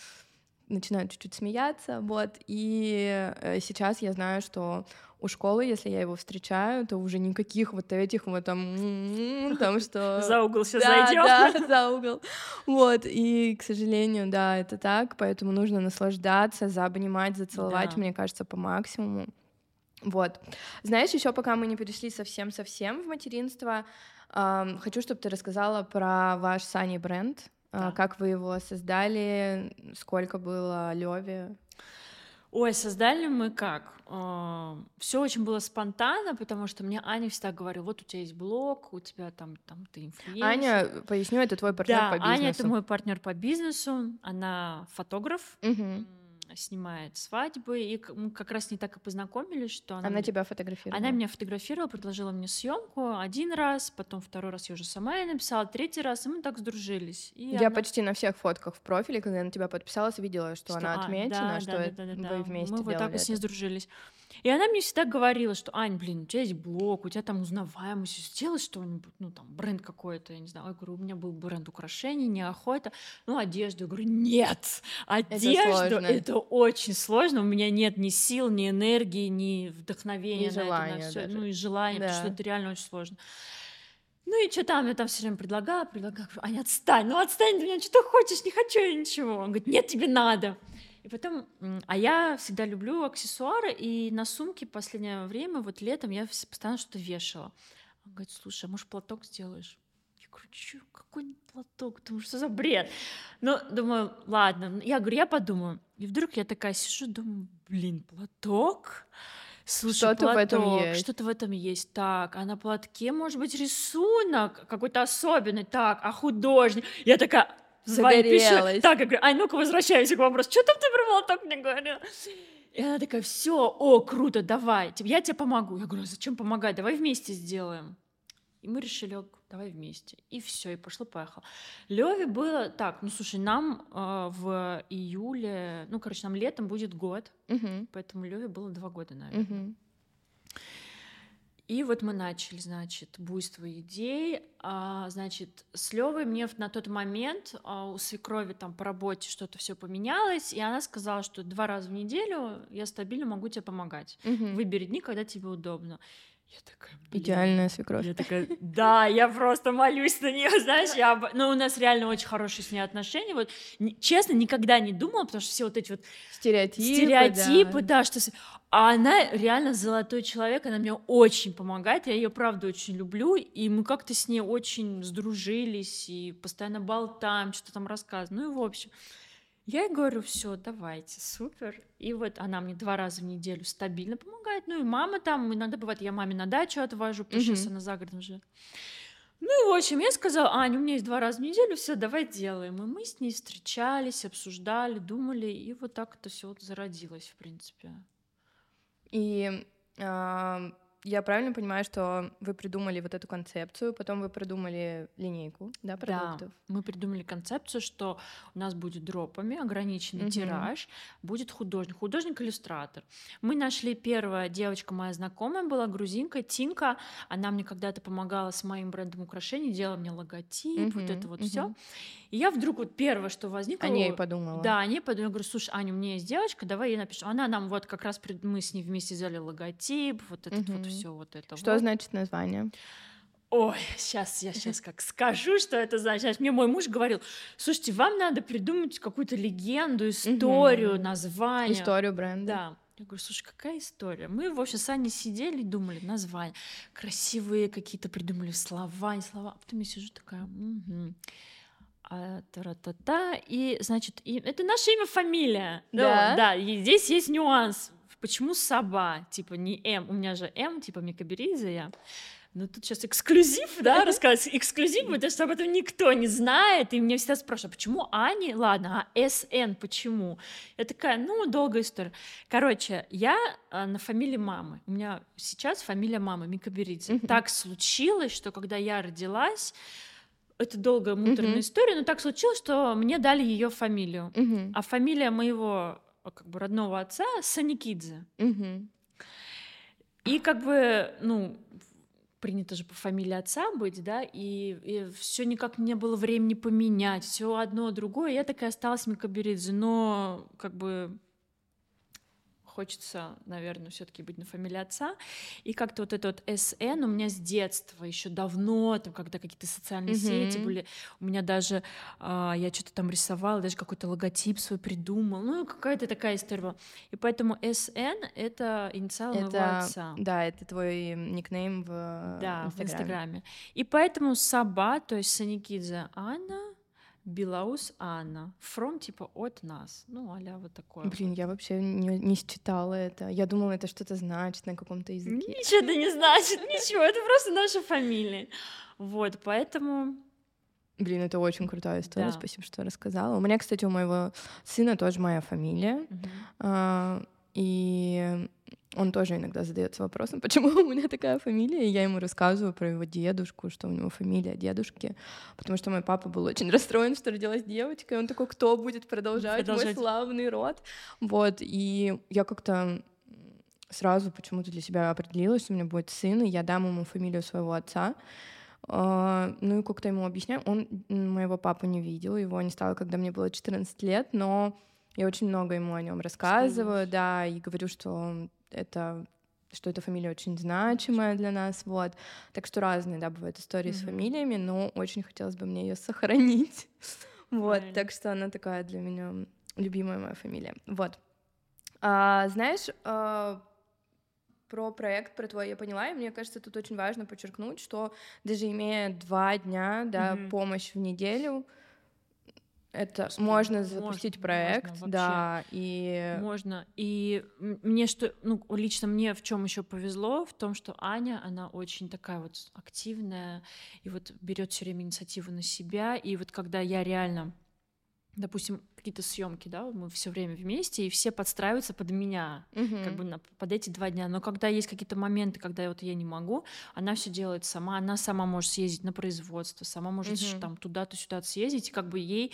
начинают чуть-чуть смеяться, вот, и э, сейчас я знаю, что у школы, если я его встречаю, то уже никаких вот этих вот там, м-м-м, там <laughs> что... За угол сейчас да, зайдем. Да, <laughs> за угол. Вот, и, к сожалению, да, это так, поэтому нужно наслаждаться, заобнимать, зацеловать, Да. мне кажется, по максимуму. Вот. Знаешь, еще пока мы не перешли совсем-совсем в материнство, ам, хочу, чтобы ты рассказала про ваш Сани бренд, Да. как вы его создали, сколько было Леве. Ой, создали мы как? Все очень было спонтанно, потому что мне Аня всегда говорила, вот у тебя есть блог, у тебя там, там ты инфлюенсер. Аня, поясню, это твой партнер да, по бизнесу. Аня это мой партнер по бизнесу, она фотограф, Мгм. Снимает свадьбы, и мы как раз не так и познакомились, что она, Она тебя фотографировала. она меня фотографировала, предложила мне съемку один раз, потом второй раз я уже сама ей написала, третий раз, и мы так сдружились. И Я она- почти на всех фотках в профиле, когда я на тебя подписалась, видела, что, она а, отмечена, да, что да, да, да, вы да. вместе Мы вот так и с ней сдружились. И она мне всегда говорила, что, Ань, блин, у тебя есть блог, у тебя там узнаваемость, сделай что-нибудь, ну, там, бренд какой-то, я не знаю. Я говорю, у меня был бренд украшений, неохота, ну, одежду. Я говорю, нет, одежду, сложно. это, очень сложно, у меня нет ни сил, ни энергии, ни вдохновения И на это, на даже. ну, и желания, потому что Да. это реально очень сложно. Ну и что там, я там все время предлагала, предлагала, говорю, Аня, отстань, ну отстань от меня, что ты хочешь, не хочу я ничего. Он говорит, нет, тебе надо. И потом, а я всегда люблю аксессуары, и на сумке в последнее время, вот летом, я постоянно что-то вешала. Он говорит, слушай, а может платок сделаешь? Я говорю, чё, какой платок? Думаю, что за бред? Ну, думаю, ладно. Я говорю, я подумаю. И вдруг я такая сижу, думаю, блин, платок? Слушай, Что-то в этом платок, есть. Что-то в этом есть. Так, а на платке может быть рисунок какой-то особенный. Так, а художник? Я такая. Загорелась. Так, я говорю, Ань, ну-ка возвращаемся к вопросу. Что там ты про платок мне говорила? И она такая, все, о, круто, давай, типа, я тебе помогу. Я говорю, «А зачем помогать? Давай вместе сделаем. И мы решили, «Ок, давай вместе. И все, и пошло-поехало. Леве было так, ну слушай, нам э, в июле, ну, короче, нам летом будет год, Мгм, поэтому Леве было два года, наверное. мгм. И вот мы начали, значит, буйство идей. А, значит, с Левой мне на тот момент а, у свекрови там по работе что-то все поменялось, и она сказала, что два раза в неделю я стабильно могу тебе помогать. Мгм. Выбери дни, когда тебе удобно. Я такая, блин. Идеальная свекровь. Я такая, да, я просто молюсь на нее, <laughs> знаешь, я, об- ну, у нас реально очень хорошие с ней отношения, вот, честно, никогда не думала, потому что все вот эти вот Стереотипы. стереотипы, да. да, что... А она реально золотой человек, она мне очень помогает, я ее правда очень люблю, и мы как-то с ней очень сдружились, и постоянно болтаем, что-то там рассказываем, ну и в общем. Я ей говорю, все, давайте, супер. И вот она мне два раза в неделю стабильно помогает. Ну и мама там, иногда бывает, я маме на дачу отвожу, потому что сейчас она за городом живет. Ну и в общем, я сказала, Аня, у меня есть два раза в неделю, все, давай делаем. И мы с ней встречались, обсуждали, думали, и вот так это все вот зародилось, в принципе. И а, я правильно понимаю, что вы придумали вот эту концепцию, потом вы придумали линейку, да, продуктов? Да, мы придумали концепцию, что у нас будет дропами, ограниченный Мгм. тираж, будет художник, художник-иллюстратор. Мы нашли первая девочка моя знакомая была, грузинка, Тинка, она мне когда-то помогала с моим брендом украшений, делала мне логотип, вот Мгм, это вот все. И я вдруг вот первое, что возникло... О ней подумала. Да, они подумали, я говорю, слушай, Аня, у меня есть девочка, давай ей напишу. Она нам вот как раз, мы с ней вместе сделали логотип, вот этот вот Мгм. все вот это Что вот. значит название? Ой, сейчас я сейчас <laughs> как скажу, что это значит. Сейчас Мне мой муж говорил, слушайте, вам надо придумать какую-то легенду, историю, Мгм. название. Историю бренда. Да. Я говорю, слушай, какая история? Мы, в общем, с Аней сидели и думали названия. Красивые какие-то придумали слова, не слова. А потом я сижу такая, «Мгм. А, та-та-та. И, значит, и- это наше имя, фамилия. Да? Да, и здесь есть нюанс. Почему Саба? Типа не М. У меня же М, типа Микабериза я. Ну, тут сейчас эксклюзив, да, <laughs> рассказывать. Эксклюзив, потому что об этом никто не знает. И меня всегда спрашивают, почему Ани? Ладно, а СН почему? Я такая, ну, долгая история. Короче, я а, на фамилии мамы. У меня сейчас фамилия мамы Микаберидзе. Так случилось, что когда я родилась, это долгая муторная Мгм. история, но так случилось, что мне дали ее фамилию. Мгм, А фамилия моего а, как бы родного отца Саникидзе. мгм. И как бы, ну, принято же по фамилии отца быть, да, и, и все никак не было времени поменять, все одно другое. Я такая осталась Микаберидзе, но как бы хочется, наверное, все-таки быть на фамилии отца. И как-то вот это вот СН у меня с детства, еще давно, там, когда какие-то социальные mm-hmm. сети были, у меня даже, э, я что-то там рисовала, даже какой-то логотип свой придумал, ну, какая-то такая история была. И поэтому СН — это инициал это, моего отца. Да, это твой никнейм в Да, Инстаграме. в Инстаграме. И поэтому Саба, то есть Саникидзе Анна, Белаус Анна. From типа от нас. Ну, аля вот такое. Блин, вот. я вообще не, не считала это. Я думала, это что-то значит на каком-то языке. Ничего это не значит, ничего. Это просто наша фамилия. Вот, поэтому... Блин, это очень крутая история, да. спасибо, что рассказала. У меня, кстати, у моего сына тоже моя фамилия. Угу. А, и он тоже иногда задается вопросом, почему <laughs> у меня такая фамилия, и я ему рассказываю про его дедушку, что у него фамилия дедушки, потому что мой папа был очень <laughs> расстроен, что родилась девочка, и он такой, кто будет продолжать, продолжать. мой славный род, вот, и я как-то сразу почему-то для себя определилась, что у меня будет сын, и я дам ему фамилию своего отца, Uh, ну и как-то ему объясняю, он моего папу не видел, его не стало, когда мне было 14 лет, но я очень много ему о нем рассказываю, да, и говорю, что это что эта фамилия очень значимая для нас, вот. Так что разные, да, бывают истории mm-hmm. с фамилиями, но очень хотелось бы мне ее сохранить. <laughs> вот, так что она такая для меня любимая моя фамилия. Вот. А, знаешь, а, про проект, про твой я поняла, и мне кажется, тут очень важно подчеркнуть, что даже имея два дня, да, mm-hmm. помощь в неделю, это что можно запустить можно, проект, можно, да, и можно. И мне что, ну лично мне в чем еще повезло, в том, что Аня, она очень такая вот активная и вот берет все время инициативу на себя, и вот когда я реально допустим, какие-то съемки, да, мы все время вместе, и все подстраиваются под меня, uh-huh. как бы на, под эти два дня. Но когда есть какие-то моменты, когда вот я не могу, она все делает сама, она сама может съездить на производство, сама может uh-huh. там туда-то сюда съездить, и как бы ей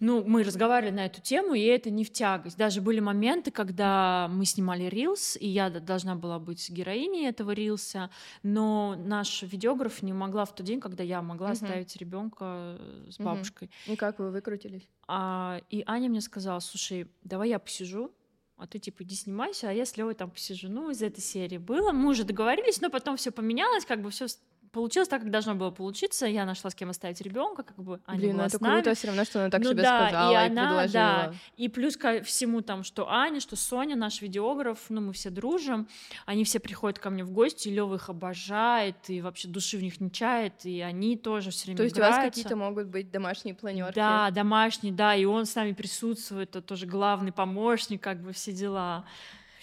ну, мы разговаривали на эту тему, и это не в тягость. Даже были моменты, когда мы снимали рилс, и я должна была быть героиней этого рилса, но наш видеограф не могла в тот день, когда я могла угу. оставить ребенка э, с бабушкой. Угу. И как вы выкрутились? А, и Аня мне сказала, слушай, давай я посижу, а ты типа иди снимайся, а я с Левой там посижу. Ну, из этой серии было. Мы уже договорились, но потом все поменялось, как бы все получилось так, как должно было получиться. Я нашла с кем оставить ребенка, как бы Аня Блин, была это с нами. круто, все равно, что она так ну, себе да, сказала и, и она, предложила. Да. И плюс ко всему там, что Аня, что Соня, наш видеограф, ну мы все дружим, они все приходят ко мне в гости, Лёва их обожает, и вообще души в них не чает, и они тоже все время То есть играются. у вас какие-то могут быть домашние планерки? Да, домашние, да, и он с нами присутствует, это тоже главный помощник, как бы все дела.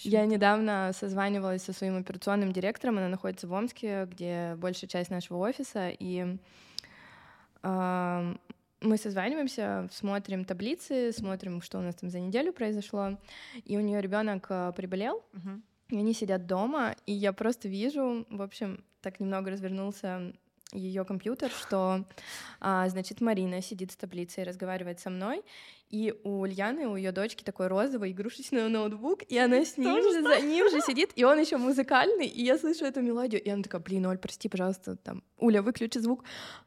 Я недавно созванивалась со своим операционным директором, она находится в Омске, где большая часть нашего офиса, и э, мы созваниваемся, смотрим таблицы, смотрим, что у нас там за неделю произошло, и у нее ребенок э, приболел, uh-huh. и они сидят дома, и я просто вижу, в общем, так немного развернулся ее компьютер, что, а, значит, Марина сидит с таблицей, разговаривает со мной, и у Ульяны, у ее дочки такой розовый игрушечный ноутбук, и она с ним же, за ним же сидит, и он еще музыкальный, и я слышу эту мелодию, и она такая, блин, Оль, прости, пожалуйста, там, Уля, выключи звук.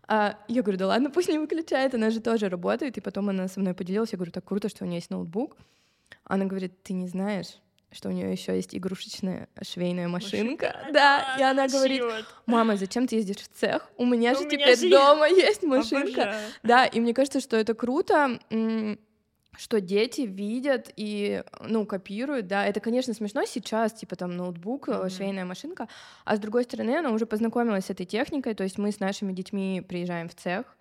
А я говорю, да ладно, пусть не выключает, она же тоже работает, и потом она со мной поделилась, я говорю, так круто, что у нее есть ноутбук. Она говорит, ты не знаешь, что у нее еще есть игрушечная швейная машинка. машинка. Да, и она говорит, мама, зачем ты ездишь в цех? У меня у же меня теперь же дома <laughs> есть машинка. Обожаю. Да, и мне кажется, что это круто что дети видят и, ну, копируют, да, это, конечно, смешно сейчас, типа там ноутбук, mm-hmm. швейная машинка, а с другой стороны, она уже познакомилась с этой техникой, то есть мы с нашими детьми приезжаем в цех,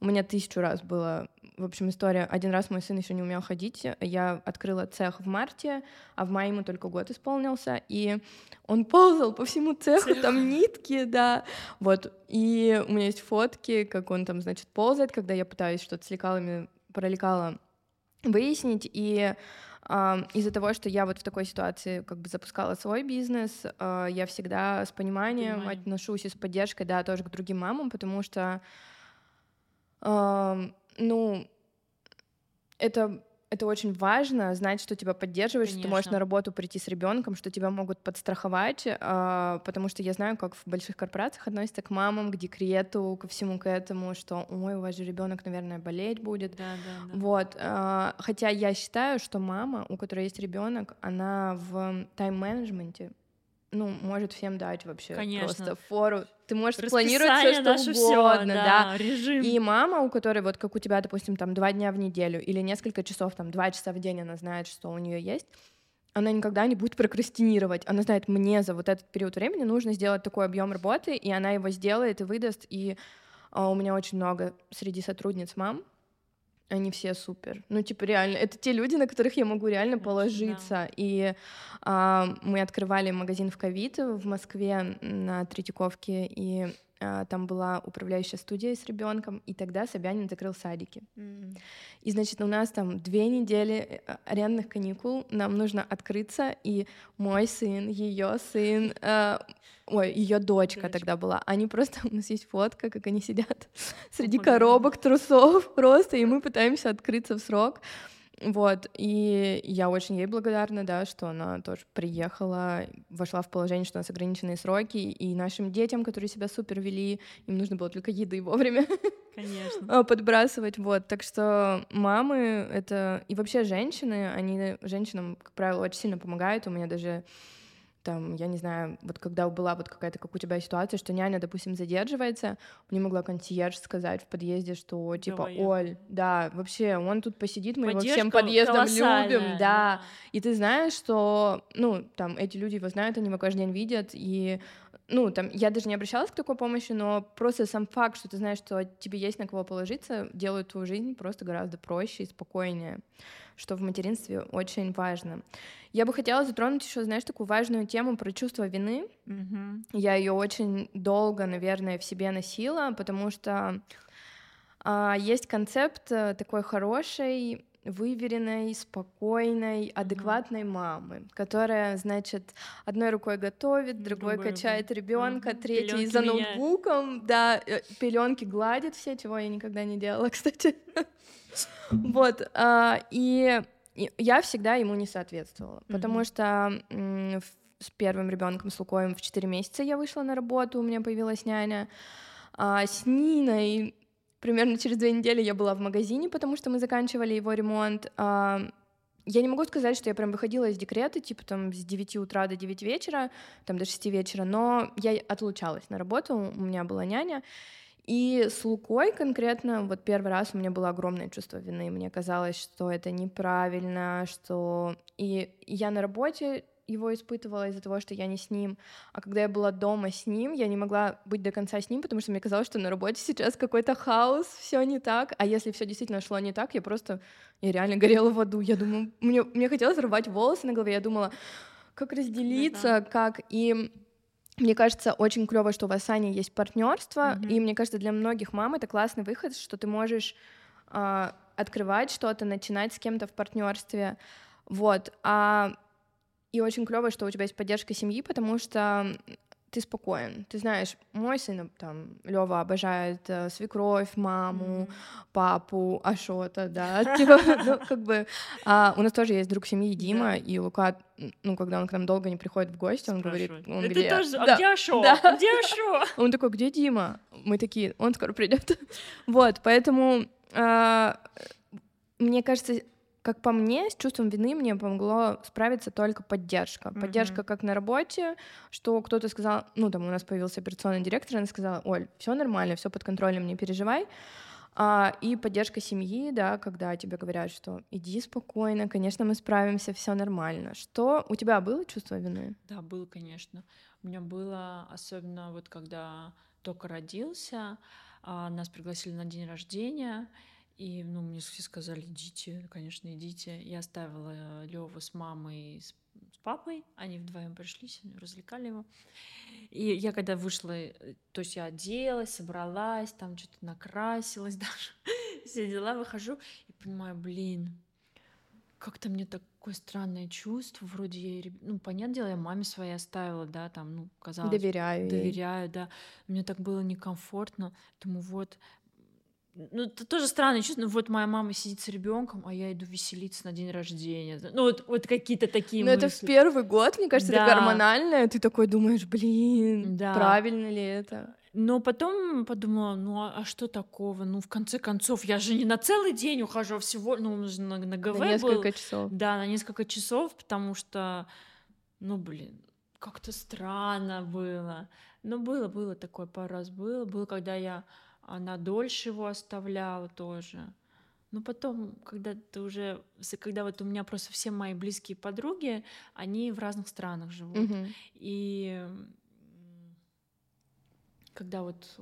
у меня тысячу раз было, в общем, история. Один раз мой сын еще не умел ходить. Я открыла цех в марте, а в мае ему только год исполнился, и он ползал по всему цеху, Цех. там нитки, да. Вот. И у меня есть фотки, как он там, значит, ползает, когда я пытаюсь что-то с лекалами, про лекала выяснить. И Uh, из-за того, что я вот в такой ситуации как бы запускала свой бизнес, uh, я всегда с пониманием Понимание. отношусь и с поддержкой, да, тоже к другим мамам, потому что ну, это это очень важно знать, что тебя поддерживают, что ты можешь Конечно. на работу прийти с ребенком, что тебя могут подстраховать, а, потому что я знаю, как в больших корпорациях относятся к мамам, к декрету, ко всему к этому, что, ой, у вас же ребенок, наверное, болеть будет. Да, да, да. Вот, а, хотя я считаю, что мама, у которой есть ребенок, она в тайм-менеджменте, ну, может всем дать вообще Конечно. просто фору. Ты можешь спланировать все, что всё, угодно, да. режим. И мама, у которой вот как у тебя, допустим, там два дня в неделю или несколько часов, там два часа в день, она знает, что у нее есть, она никогда не будет прокрастинировать. Она знает, мне за вот этот период времени нужно сделать такой объем работы, и она его сделает и выдаст. И а, у меня очень много среди сотрудниц мам, они все супер. Ну, типа, реально, это те люди, на которых я могу реально положиться. И а, мы открывали магазин в ковид в Москве на Третьяковке, и там была управляющая студия с ребенком, и тогда Собянин закрыл садики. М. И, значит, у нас там две недели э, арендных каникул, нам нужно открыться, и мой сын, ее сын, э, ой, ее дочка Дочка. тогда была, они просто, <laughs> у нас есть фотка, как они сидят <laughs> среди коробок, трусов просто, и мы пытаемся открыться в срок. Вот, и я очень ей благодарна, да, что она тоже приехала, вошла в положение, что у нас ограниченные сроки, и нашим детям, которые себя супер вели, им нужно было только еды вовремя <laughs> Конечно. а, подбрасывать, вот. Так что мамы это и вообще женщины, они женщинам, как правило, очень сильно помогают. У меня даже там, я не знаю, вот когда была вот какая-то, как у тебя ситуация, что няня, допустим, задерживается, мне могла консьерж сказать в подъезде, что типа, Давай. Оль, да, вообще, он тут посидит, мы его всем Поддержка подъездом любим, колоссальная, да. И ты знаешь, что, ну, там, эти люди его знают, они его каждый день видят, и, ну, там, я даже не обращалась к такой помощи, но просто сам факт, что ты знаешь, что тебе есть на кого положиться, делает твою жизнь просто гораздо проще и спокойнее, что в материнстве очень важно. Я бы хотела затронуть еще, знаешь, такую важную тему про чувство вины. Мгм. Я ее очень долго, наверное, в себе носила, потому что а, есть концепт э, такой хорошей, выверенной, спокойной, адекватной мамы, которая, значит, одной рукой готовит, другой Другой качает ребенка, Мгм. третий Пелёнки за ноутбуком, да, пеленки гладит все, чего я никогда не делала, <laughs> кстати. Вот, а, и я всегда ему не соответствовала, потому что с первым ребенком с Лукоем в 4 месяца я вышла на работу, у меня появилась няня. А с Ниной примерно через две недели я была в магазине, потому что мы заканчивали его ремонт. Я не могу сказать, что я прям выходила из декрета, типа там с 9 утра до 9 вечера, там до 6 вечера, но я отлучалась на работу, у меня была няня. И с Лукой конкретно, вот первый раз у меня было огромное чувство вины. Мне казалось, что это неправильно, что... И я на работе его испытывала из-за того, что я не с ним. А когда я была дома с ним, я не могла быть до конца с ним, потому что мне казалось, что на работе сейчас какой-то хаос, все не так. А если все действительно шло не так, я просто... Я реально горела в аду. Я думаю, мне, мне хотелось рвать волосы на голове. Я думала, как разделиться, как... И мне кажется, очень клево, что у вас с Аней есть партнерство, Мгм. и мне кажется, для многих мам это классный выход, что ты можешь а, открывать что-то, начинать с кем-то в партнерстве, вот. А, и очень клево, что у тебя есть поддержка семьи, потому что ты спокоен. Ты знаешь, мой сын там Лева обожает э, свекровь, маму, Мгм. папу, Ашота, да, <laughs> типа, ну, как бы, а, у нас тоже есть друг семьи Дима, и Лука, ну, когда он к нам долго не приходит в гости, он говорит, он Это где? а где Ашо? да. А Где Ашо? <laughs> Он такой, где Дима? Мы такие, он скоро придет. <laughs> Вот, поэтому а, мне кажется, как по мне, с чувством вины мне помогло справиться только поддержка. Поддержка как на работе, что кто-то сказал, ну там у нас появился операционный директор, она сказала, Оль, все нормально, все под контролем, не переживай. А, и поддержка семьи, да, когда тебе говорят, что иди спокойно, конечно, мы справимся, все нормально. Что у тебя было чувство вины? Да, было, конечно. У меня было, особенно вот когда только родился, а, нас пригласили на день рождения, и, ну, мне все сказали, идите, конечно, идите. Я оставила Леву с мамой и с, с папой, они вдвоем пришли, развлекали его. И я когда вышла, э, то есть я оделась, собралась, там что-то накрасилась <laughs> даже, все дела, выхожу и понимаю, блин, как-то мне такое странное чувство, вроде я, ну, понятное дело, я маме своей оставила, да, там, ну, казалось, бы, Доверяю. ей. доверяю, да, мне так было некомфортно, думаю, вот, ну, это тоже странное чувство. Ну, вот моя мама сидит с ребенком, а я иду веселиться на день рождения. Ну, вот, вот какие-то такие Но мысли. это в первый год, мне кажется, Да. это гормональное. Ты такой думаешь, блин, Да. правильно ли это? Но потом подумала, ну а, а что такого? Ну, в конце концов, я же не на целый день ухожу, а всего, ну, на, на ГВ На был. несколько часов. Да, на несколько часов, потому что, ну, блин, как-то странно было. Ну, было, было такое пару раз было. Было, когда я она дольше его оставляла тоже. Но потом, когда ты уже, когда вот у меня просто все мои близкие подруги, они в разных странах живут. Мгм. И когда вот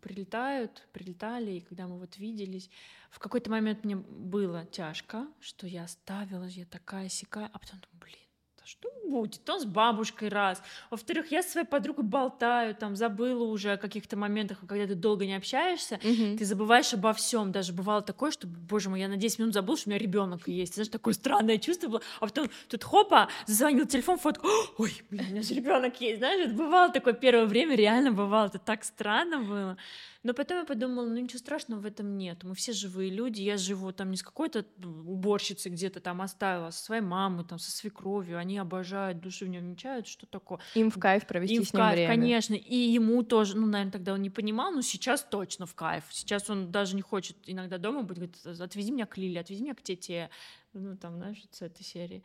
прилетают, прилетали, и когда мы вот виделись, в какой-то момент мне было тяжко, что я оставила, я такая сякая, а потом думаю, блин, что будет? Он с бабушкой раз. Во-вторых, я со своей подругой болтаю, там забыла уже о каких-то моментах, а когда ты долго не общаешься, Мгм. ты забываешь обо всем. Даже бывало такое, что, боже мой, я на 10 минут забыл, что у меня ребенок есть. Знаешь, такое странное чувство было. А потом тут хопа, зазвонил телефон, фотку. <gasps> Ой, блин, у меня же ребенок есть. Знаешь, это бывало такое первое время, реально бывало. Это так странно было. Но потом я подумала, ну ничего страшного в этом нет. Мы все живые люди. Я живу там не с какой-то уборщицей где-то там оставила, а со своей мамой, там, со свекровью. Они обожают, души в нем не чают. Что такое? Им в кайф провести Им с ним кайф, время. конечно. И ему тоже, ну, наверное, тогда он не понимал, но сейчас точно в кайф. Сейчас он даже не хочет иногда дома быть, говорит, отвези меня к Лиле, отвези меня к тете. Ну, там, знаешь, с этой серии.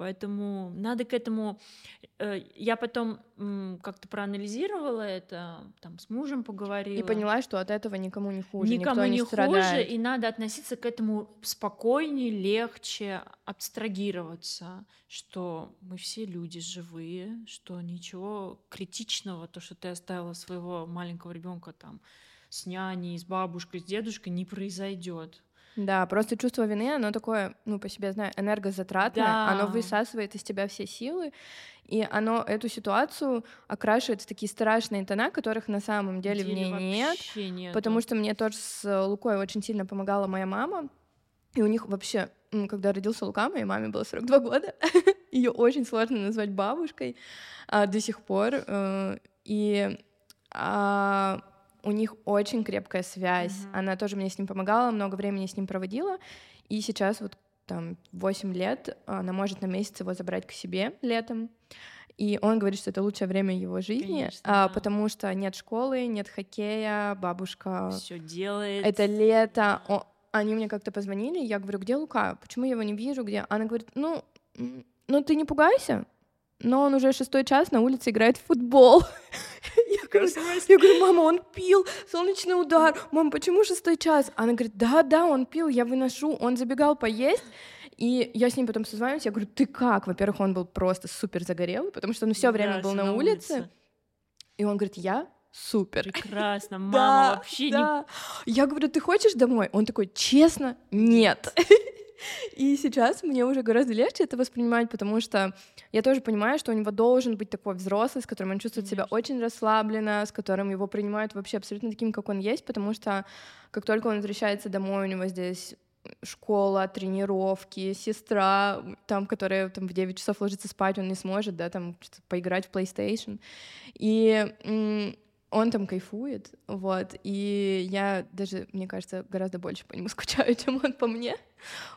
Поэтому надо к этому... э, Я потом как-то проанализировала это, там, с мужем поговорила. И поняла, что от этого никому не хуже, Никому никто не, не хуже, страдает. и надо относиться к этому спокойнее, легче, абстрагироваться, что мы все люди живые, что ничего критичного, то, что ты оставила своего маленького ребенка там с няней, с бабушкой, с дедушкой, не произойдет. Да, просто чувство вины, оно такое, ну, по себе знаю, энергозатратное, Да. оно высасывает из тебя все силы, и оно эту ситуацию окрашивает в такие страшные тона, которых на самом деле в ней нет. нету. Потому что мне тоже с Лукой очень сильно помогала моя мама. И у них вообще, когда родился Лука, моей маме было 42 года. <laughs> Ее очень сложно назвать бабушкой а, до сих пор. э, И а, у них очень крепкая связь. Мгм. Она тоже мне с ним помогала, много времени с ним проводила. И сейчас вот там 8 лет она может на месяц его забрать к себе летом. И он говорит, что это лучшее время его жизни, Конечно, а, да. потому что нет школы, нет хоккея, бабушка все делает. это лето. О, они мне как-то позвонили, я говорю, где Лука? Почему я его не вижу? Где? Она говорит, ну, ну ты не пугайся, но он уже шестой час на улице играет в футбол. <laughs> Я говорю, я говорю, мама, он пил, солнечный удар. Мам, почему шестой час? Она говорит, да, да, он пил, я выношу. Он забегал поесть, и я с ним потом созваниваюсь, я говорю, ты как? Во-первых, он был просто супер загорелый, потому что он все время Да, был всё на улице. И он говорит, я супер. Прекрасно, <laughs> мама Да, вообще не да. Я говорю, ты хочешь домой? Он такой, честно, нет. <laughs> И сейчас мне уже гораздо легче это воспринимать, потому что я тоже понимаю, что у него должен быть такой взрослый, с которым он чувствует себя Конечно. очень расслабленно, с которым его принимают вообще абсолютно таким, как он есть, потому что как только он возвращается домой, у него здесь школа, тренировки, сестра, там, которая там в 9 часов ложится спать, он не сможет, да, там что-то поиграть в PlayStation. И он там кайфует, вот, и я даже, мне кажется, гораздо больше по нему <laughs> скучаю, чем он по мне,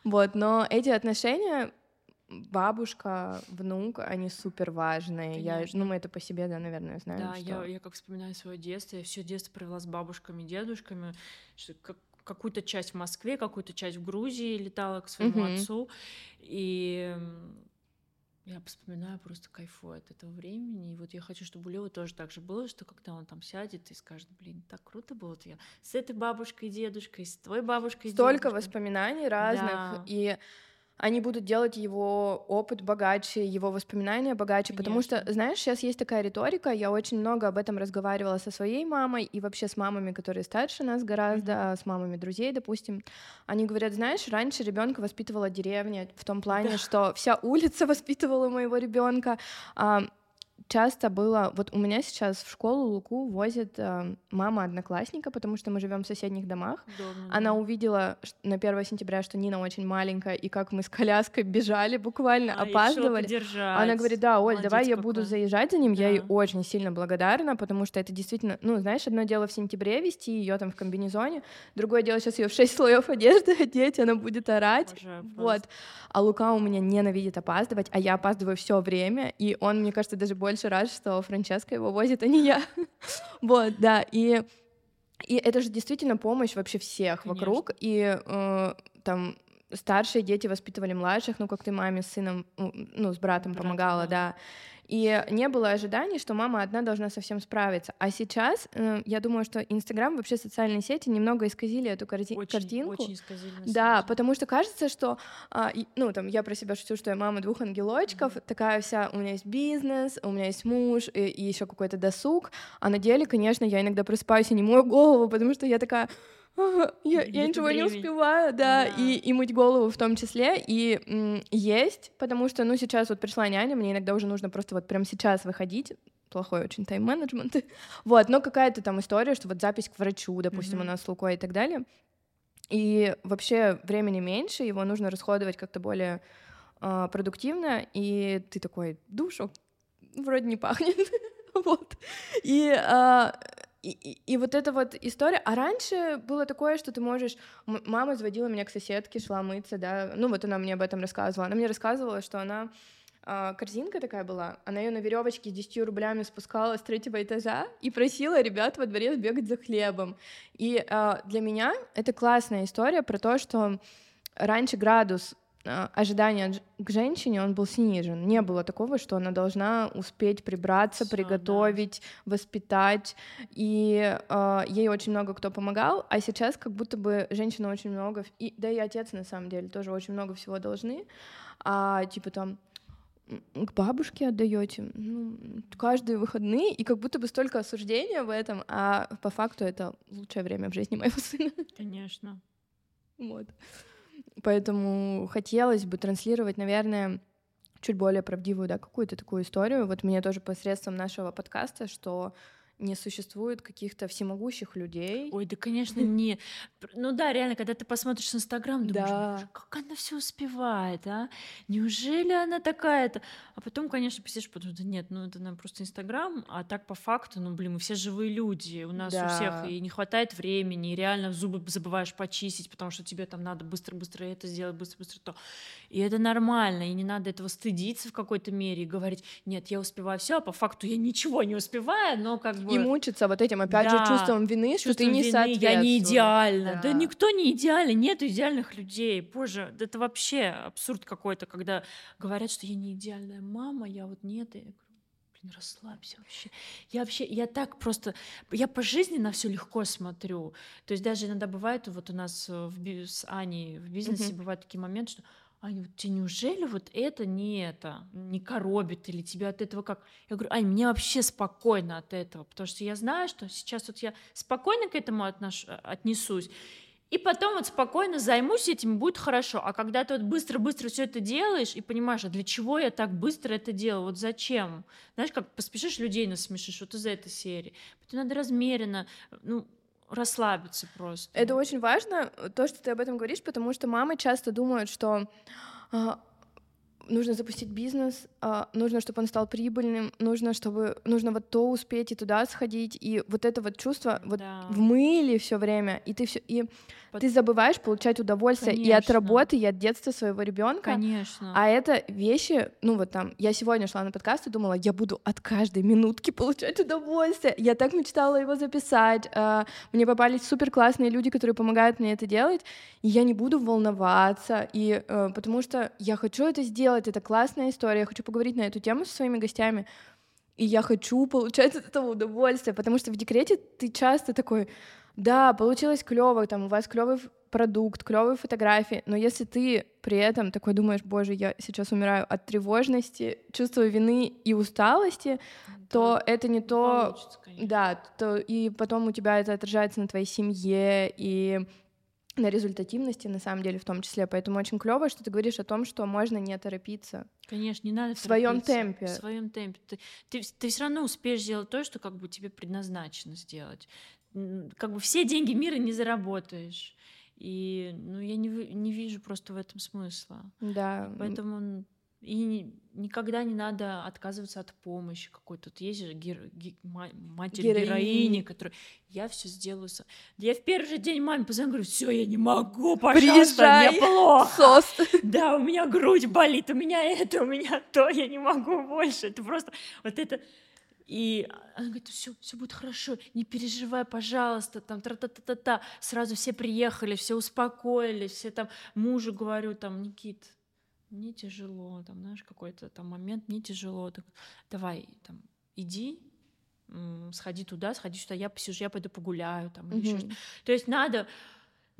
вот, но эти отношения бабушка, внук, они супер важные. Я, ну, мы это по себе, да, наверное, знаем. Да, что- я, я как вспоминаю свое детство, я все детство провела с бабушками, дедушками, что как- какую-то часть в Москве, какую-то часть в Грузии летала к своему Мгм. отцу, и я вспоминаю, просто кайфую от этого времени, и вот я хочу, чтобы у Лёвы тоже так же было, что когда он там сядет и скажет, блин, так круто было, вот я с этой бабушкой и дедушкой, с твоей бабушкой и столько дедушкой». воспоминаний разных, Да. и они будут делать его опыт богаче, его воспоминания богаче, потому что, Конечно. знаешь, сейчас есть такая риторика, я очень много об этом разговаривала со своей мамой и вообще с мамами, которые старше нас гораздо, с мамами друзей, допустим. Они говорят, знаешь, раньше ребенка воспитывала деревня в том плане, Да. что вся улица <laughs> воспитывала моего ребенка. Часто было... Вот у меня сейчас в школу Луку возит э, мама одноклассника, потому что мы живем в соседних домах. Удобно, Она да. увидела на 1 сентября, что Нина очень маленькая, и как мы с коляской бежали буквально, А, опаздывали. Она говорит, да, Оль, Молодец давай я какой. буду заезжать за ним. Я ей Да. очень сильно благодарна, потому что это действительно, ну, знаешь, одно дело в сентябре вести ее там в комбинезоне, другое дело сейчас ее в 6 слоев одежды одеть, она будет орать. Обожаю Вот. А Лука у меня ненавидит опаздывать, а я опаздываю все время, и он, мне кажется, даже больше рад, что Франческа его возит, а не я. <laughs> Вот, да, и и это же действительно помощь вообще всех Конечно. вокруг, и э, там старшие дети воспитывали младших, ну как ты маме с сыном, ну, ну с братом Братом, помогала, да. да. И не было ожиданий, что мама одна должна со всем справиться. А сейчас, э, я думаю, что Инстаграм, вообще социальные сети немного исказили эту карти- Очень, картинку. очень исказили Да, деле. потому что кажется, что, и- ну, там, я про себя шучу, что я мама двух ангелочков, такая вся, у меня есть бизнес, у меня есть муж и, еще какой-то досуг, а на деле, конечно, я иногда просыпаюсь и не мою голову, потому что я такая, «Ага, <laughs> я, я ничего не времени». успеваю, да, Да. И, и мыть голову в том числе, и м, есть, потому что, ну, сейчас вот пришла няня, мне иногда уже нужно просто вот прямо сейчас выходить, плохой очень тайм-менеджмент, <laughs> вот, но какая-то там история, что вот запись к врачу, допустим, Мгм. у нас с Лукой и так далее, и вообще времени меньше, его нужно расходовать как-то более а, продуктивно, и ты такой, душу вроде не пахнет, <laughs> вот. И, а, и, и- и вот эта вот история, а раньше было такое, что ты можешь, мама заводила меня к соседке, шла мыться, да, ну вот она мне об этом рассказывала, она мне рассказывала, что она а, корзинка такая была, она ее на веревочке с 10 рублями спускала с третьего этажа и просила ребят во дворе бегать за хлебом. И а, для меня это классная история про то, что раньше градус ожидания дж- к женщине, он был снижен. Не было такого, что она должна успеть прибраться, Всё, да. приготовить, воспитать. И а, ей очень много кто помогал, а сейчас как будто бы женщина очень много, и, да и отец на самом деле тоже очень много всего должны. А типа там к бабушке отдаете ну, каждые выходные, и как будто бы столько осуждения в этом, а по факту это лучшее время в жизни моего сына. Конечно. Вот. Поэтому хотелось бы транслировать, наверное, чуть более правдивую, да, какую-то такую историю. Вот мне тоже посредством нашего подкаста, что не существует каких-то всемогущих людей. Ой, да, конечно, не. Пр- Ну да, реально, когда ты посмотришь Инстаграм, думаешь, Да. «Боже, как она все успевает, а? Неужели она такая-то? А потом, конечно, посидишь, потом, да нет, ну это наверное, просто Инстаграм, а так по факту, ну блин, мы все живые люди, у нас у всех Да. и не хватает времени, и реально зубы забываешь почистить, потому что тебе там надо быстро-быстро это сделать, быстро-быстро то. И это нормально, и не надо этого стыдиться в какой-то мере и говорить, нет, я успеваю все, а по факту я ничего не успеваю, но как бы... И мучиться вот этим, опять Да, же, чувством вины, что ты чувством не вины. Я не идеальна. Да. Да. никто не идеален, нет идеальных людей. Боже, да это вообще абсурд какой-то, когда говорят, что я не идеальная мама, я вот нет. И я говорю, блин, расслабься вообще. Я вообще, я так просто, я по жизни на все легко смотрю. То есть даже иногда бывает, вот у нас э, в с Аней в бизнесе Мгм. бывают такие моменты, что Аня, вот тебе неужели вот это не это, не коробит, или тебя от этого как? Я говорю, Ань, мне вообще спокойно от этого, потому что я знаю, что сейчас вот я спокойно к этому отнош- э, отнесусь, и потом вот спокойно займусь этим, будет хорошо. А когда ты вот быстро-быстро все это делаешь и понимаешь, а для чего я так быстро это делаю, вот зачем? Знаешь, как поспешишь, людей насмешишь, вот из этой серии. Поэтому надо размеренно, ну, расслабиться просто. Это очень важно, э, то, что ты об этом говоришь, потому что мамы часто думают, что а, нужно запустить бизнес, нужно, чтобы он стал прибыльным, нужно, чтобы нужно вот то успеть и туда сходить, и вот это вот чувство вот Да. в мыле все время, и ты все и Под- ты забываешь получать удовольствие и от Конечно. работы, и от детства своего ребенка. Конечно. А это вещи, ну вот там, я сегодня шла на подкаст и думала, я буду от каждой минутки получать удовольствие. Я так мечтала его записать. а, Мне попались супер классные люди, которые помогают мне это делать, и я не буду волноваться, и э, потому что я хочу это сделать, это классная история, я хочу поговорить на эту тему со своими гостями. И я хочу получать от этого удовольствие, потому что в декрете ты часто такой, да, получилось клево, там у вас клевый продукт, клевые фотографии, но если ты при этом такой думаешь, боже, я сейчас умираю от тревожности, чувства вины и усталости, то Да, это не то, конечно. да, то и потом у тебя это отражается на твоей семье и на результативности, на самом деле, в том числе. Поэтому очень клево, что ты говоришь о том, что можно не торопиться. Конечно, не надо В своем темпе. В своем темпе. Ты, ты, ты все равно успеешь сделать то, что как бы тебе предназначено сделать. Как бы все деньги мира не заработаешь. И ну, я не, не вижу просто в этом смысла. Да. Поэтому и ни- никогда не надо отказываться от помощи какой-то. Тут есть же геро- ге- ма- матерь Героини. героини, которая я все сделаю. са-». Я в первый же день маме позвонила, говорю, все, я не могу, пожалуйста, мне Приезжай. плохо. Сос. <laughs> Да, у меня грудь болит, у меня это, у меня то, я не могу больше. Это просто вот это. И она говорит, все, все будет хорошо, не переживай, пожалуйста, там тра-та-та-та-та. Сразу все приехали, все успокоились, все там мужу говорю, там, Никит, мне тяжело, там, знаешь, какой-то там момент, мне тяжело. Так, давай, там, иди, сходи туда, сходи сюда, я посижу, я пойду погуляю, там, или ещё Мгм. что-то. То есть надо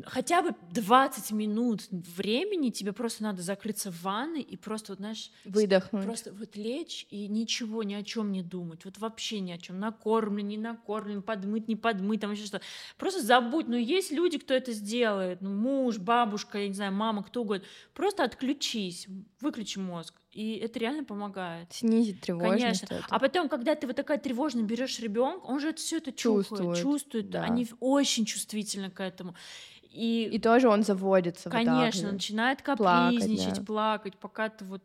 хотя бы 20 минут времени, тебе просто надо закрыться в ванной и просто, вот, знаешь, Выдохнуть. Просто вот лечь и ничего, ни о чем не думать. Вот вообще ни о чем. Накормлен, не накормлен, подмыть, не подмыть, там еще что. Просто забудь. Ну, есть люди, кто это сделает. Ну, муж, бабушка, я не знаю, мама, кто угодно. Просто отключись, выключи мозг. И это реально помогает. Снизить тревожность. Конечно. эту. А потом, когда ты вот такая тревожная берешь ребенка, он же это все это чувствует, Чувствует, чувствует. да. Они очень чувствительны к этому. И, И тоже он заводится. вот так Конечно, начинает Плакать, капризничать, да. плакать, пока ты вот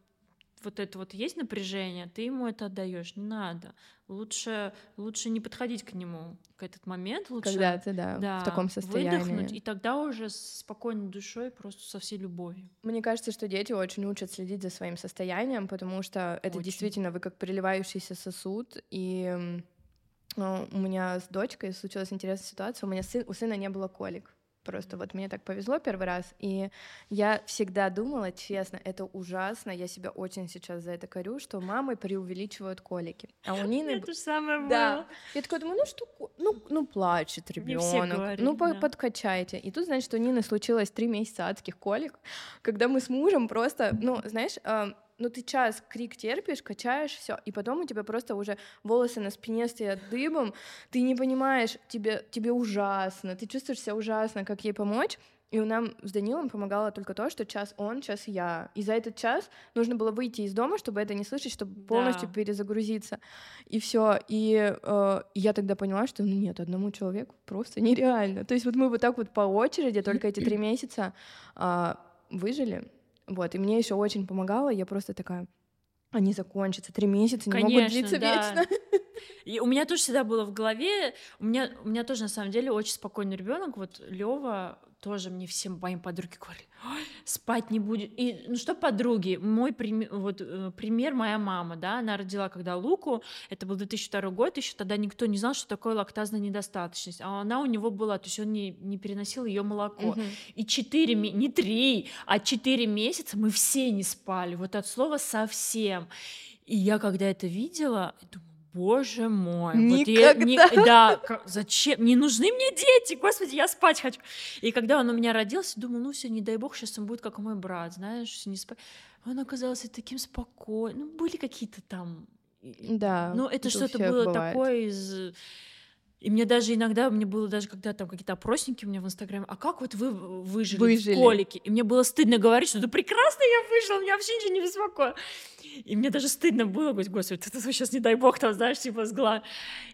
вот это вот есть напряжение, ты ему это отдаешь, не надо. Лучше, лучше не подходить к нему к этот момент, лучше Когда ты, да, да, в таком состоянии. выдохнуть, и тогда уже с спокойной душой, просто со всей любовью. Мне кажется, что дети очень учат следить за своим состоянием, потому что это Очень. действительно вы как переливающийся сосуд. И ну, у меня с дочкой случилась интересная ситуация. У меня сын, у сына не было колик. Просто вот мне так повезло первый раз, и я всегда думала, честно, это ужасно, я себя очень сейчас за это корю, что мамы преувеличивают колики. А у Нины... Это же самое Да. было. Я такая думаю, ну что, ну, ну плачет ребенок, ну да. подкачайте. И тут, значит, у Нины случилось три месяца адских колик, когда мы с мужем просто, ну, знаешь, а, ну ты час крик терпишь, качаешь все, и потом у тебя просто уже волосы на спине стоят дыбом, ты не понимаешь, тебе, тебе ужасно, ты чувствуешь себя ужасно, как ей помочь. И нам с Данилом помогало только то, что час он, час я. И за этот час нужно было выйти из дома, чтобы это не слышать, чтобы полностью Да. перезагрузиться. И все. И э, я тогда поняла, что ну нет, одному человеку просто нереально. То есть вот мы вот так вот по очереди только эти три <clears throat> месяца а, выжили. Вот. И мне еще очень помогало. Я просто такая, они закончатся. Три месяца не могут Конечно, длиться да. вечно. <laughs> И у меня тоже всегда было в голове, у меня, у меня тоже на самом деле очень спокойный ребенок. Вот Лева тоже мне все мои подруги говорили, «Ой, спать не будет. И ну что подруги, мой пример, вот э, пример моя мама, да, она родила когда Луку, это был 2002 год, еще тогда никто не знал, что такое лактазная недостаточность, а она у него была, то есть он не, не переносил ее молоко. Мгм. И четыре, ме- не три, а четыре месяца мы все не спали, вот от слова совсем. И я когда это видела, думаю, боже мой, вот я не- Никогда. да, зачем, не нужны мне дети, господи, я спать хочу. И когда он у меня родился, думаю, ну все, не дай бог, сейчас он будет как мой брат, знаешь, не спать. Он оказался таким спокойным, ну были какие-то там Да. ну, это что-то было бывает. такое из... И мне даже иногда, мне было даже, когда там какие-то опросники у меня в Инстаграме, а как вот вы выжили, Выжили. в колике? И мне было стыдно говорить, что да прекрасно я выжила, меня вообще ничего не беспокоит. И мне даже стыдно было, говорить, господи, это сейчас не дай бог, там, знаешь, типа сгла.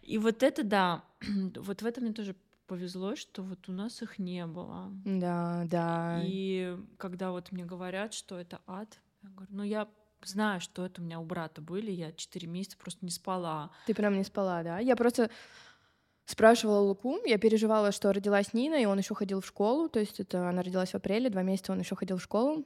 И вот это, да, <clears throat> вот в этом мне тоже повезло, что вот у нас их не было. Да, да. И когда вот мне говорят, что это ад, я говорю, ну я знаю, что это у меня у брата были, я четыре месяца просто не спала. Ты прям не спала, да? Я просто спрашивала Луку, я переживала, что родилась Нина, и он еще ходил в школу, то есть это она родилась в апреле, два месяца он еще ходил в школу.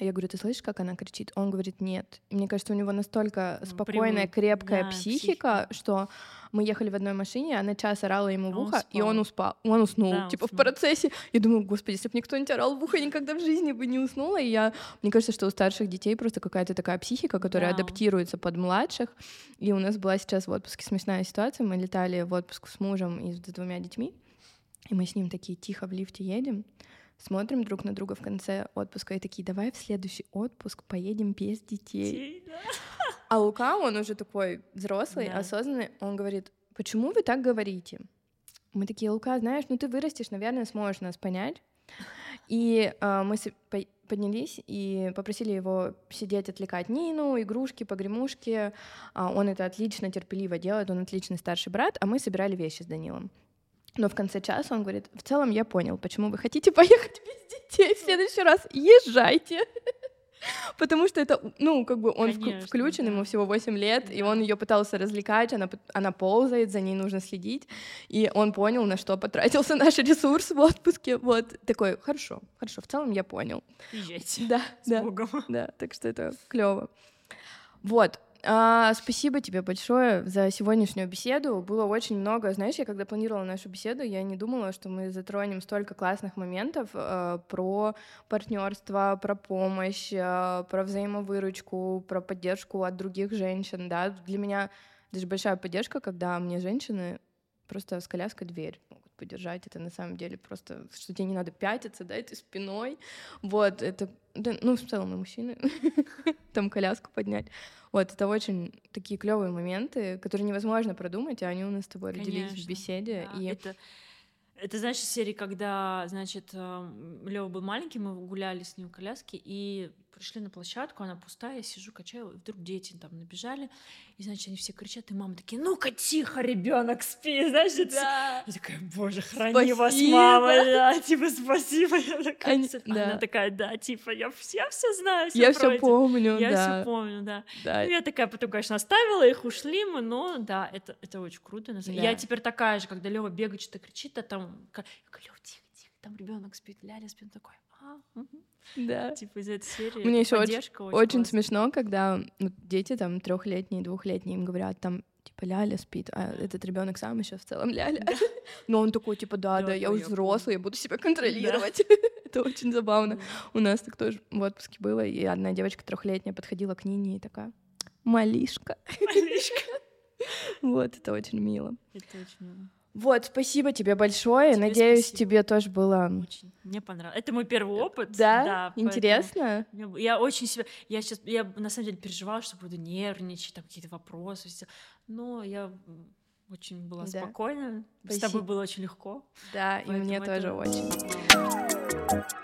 Я говорю, ты слышишь, как она кричит? Он говорит, нет. И мне кажется, у него настолько спокойная, привык, крепкая да, психика, что мы ехали в одной машине, она час орала ему в А он ухо, и он спал. успал, он уснул, Да, он типа в уснул. процессе. Я думаю, господи, если бы мне кто-нибудь орал в ухо, никогда в жизни бы не уснула. И я, мне кажется, что у старших детей просто какая-то такая психика, которая Да. адаптируется под младших. И у нас была сейчас в отпуске смешная ситуация. Мы летали в отпуск с мужем и с двумя детьми. И мы с ним такие тихо в лифте едем, смотрим друг на друга в конце отпуска и такие, давай в следующий отпуск поедем без детей. А Лука, он уже такой взрослый, Да. осознанный, он говорит, почему вы так говорите? Мы такие, Лука, знаешь, ну ты вырастешь, наверное, сможешь нас понять. И э, мы поднялись и попросили его сидеть, отвлекать Нину, игрушки, погремушки. А, он это отлично, терпеливо делает, он отличный старший брат, а мы собирали вещи с Данилом. Но в конце часа он говорит, в целом я понял, почему вы хотите <laughs> поехать без детей в следующий раз. Езжайте. <laughs> Потому что это, ну, как бы он Конечно, включен, ему да. всего 8 лет, и Да. он ее пытался развлекать, она, она ползает, за ней нужно следить, и он понял, на что потратился <laughs> наш ресурс в отпуске. Вот такой, хорошо, хорошо, в целом я понял. Езжайте. Да, С да, Богом. да, так что это клево. Вот. А, спасибо тебе большое за сегодняшнюю беседу. Было очень много. Знаешь, я когда планировала нашу беседу, я не думала, что мы затронем столько классных моментов э, про партнерство, про помощь, э, про взаимовыручку, про поддержку от других женщин. Да? Для меня даже большая поддержка, когда мне женщины просто с коляской дверь могут поддержать. Это на самом деле просто, что тебе не надо пятиться, да, ты спиной. Вот, это, да, ну, в целом и мужчины, <laughs> там коляску поднять. Вот, это очень такие клевые моменты, которые невозможно продумать, а они у нас с тобой родились в Конечно, беседе. Да, и Это, это, знаешь, из серии, когда, значит, Лева был маленький, мы гуляли с ним в коляске и пришли на площадку, она пустая, я сижу, качаю, и вдруг дети там набежали, и, значит, они все кричат, и мама такие, ну-ка, тихо, ребенок, спи, <laughs> знаешь, Да. Я такая, боже, храни вас, Спасибо. мама, да, типа, спасибо. Я такая, Они- да. Она такая, да, типа, я, я все знаю, всё Я все пройдет». помню, Я да. все помню, да. да. Ну, я такая потом, конечно, оставила их, ушли мы, но да, это, это очень круто. Да. Я теперь такая же, когда Лева бегает, что-то кричит, а там, я говорю, Лёва, тихо, тихо, там ребенок спит, Ляля спит, такой, а, мгм». Да. типа из этой серии. Мне еще очень, смешно, когда ну, дети там трехлетние, двухлетние им говорят там типа Ляля спит, а этот ребенок сам еще в целом Ляля. <laughs> Но он такой типа да, Да, да, я уже взрослый, я буду себя контролировать. <laughs> Это очень забавно. У нас так тоже в отпуске было, и одна девочка трехлетняя подходила к Нине и такая малишка. Малышка. <laughs> Вот, это очень мило. Это очень мило. Вот, спасибо тебе большое. Тебе Надеюсь, спасибо. тебе тоже было Очень. Мне понравилось. Это мой первый опыт. да, поэтому интересно. Я очень себя... Я сейчас... Я на самом деле переживала, что буду нервничать, там какие-то вопросы. всё. Но я очень была Да. спокойна. С Спасибо. тобой было очень легко. Да, и мне тоже это очень.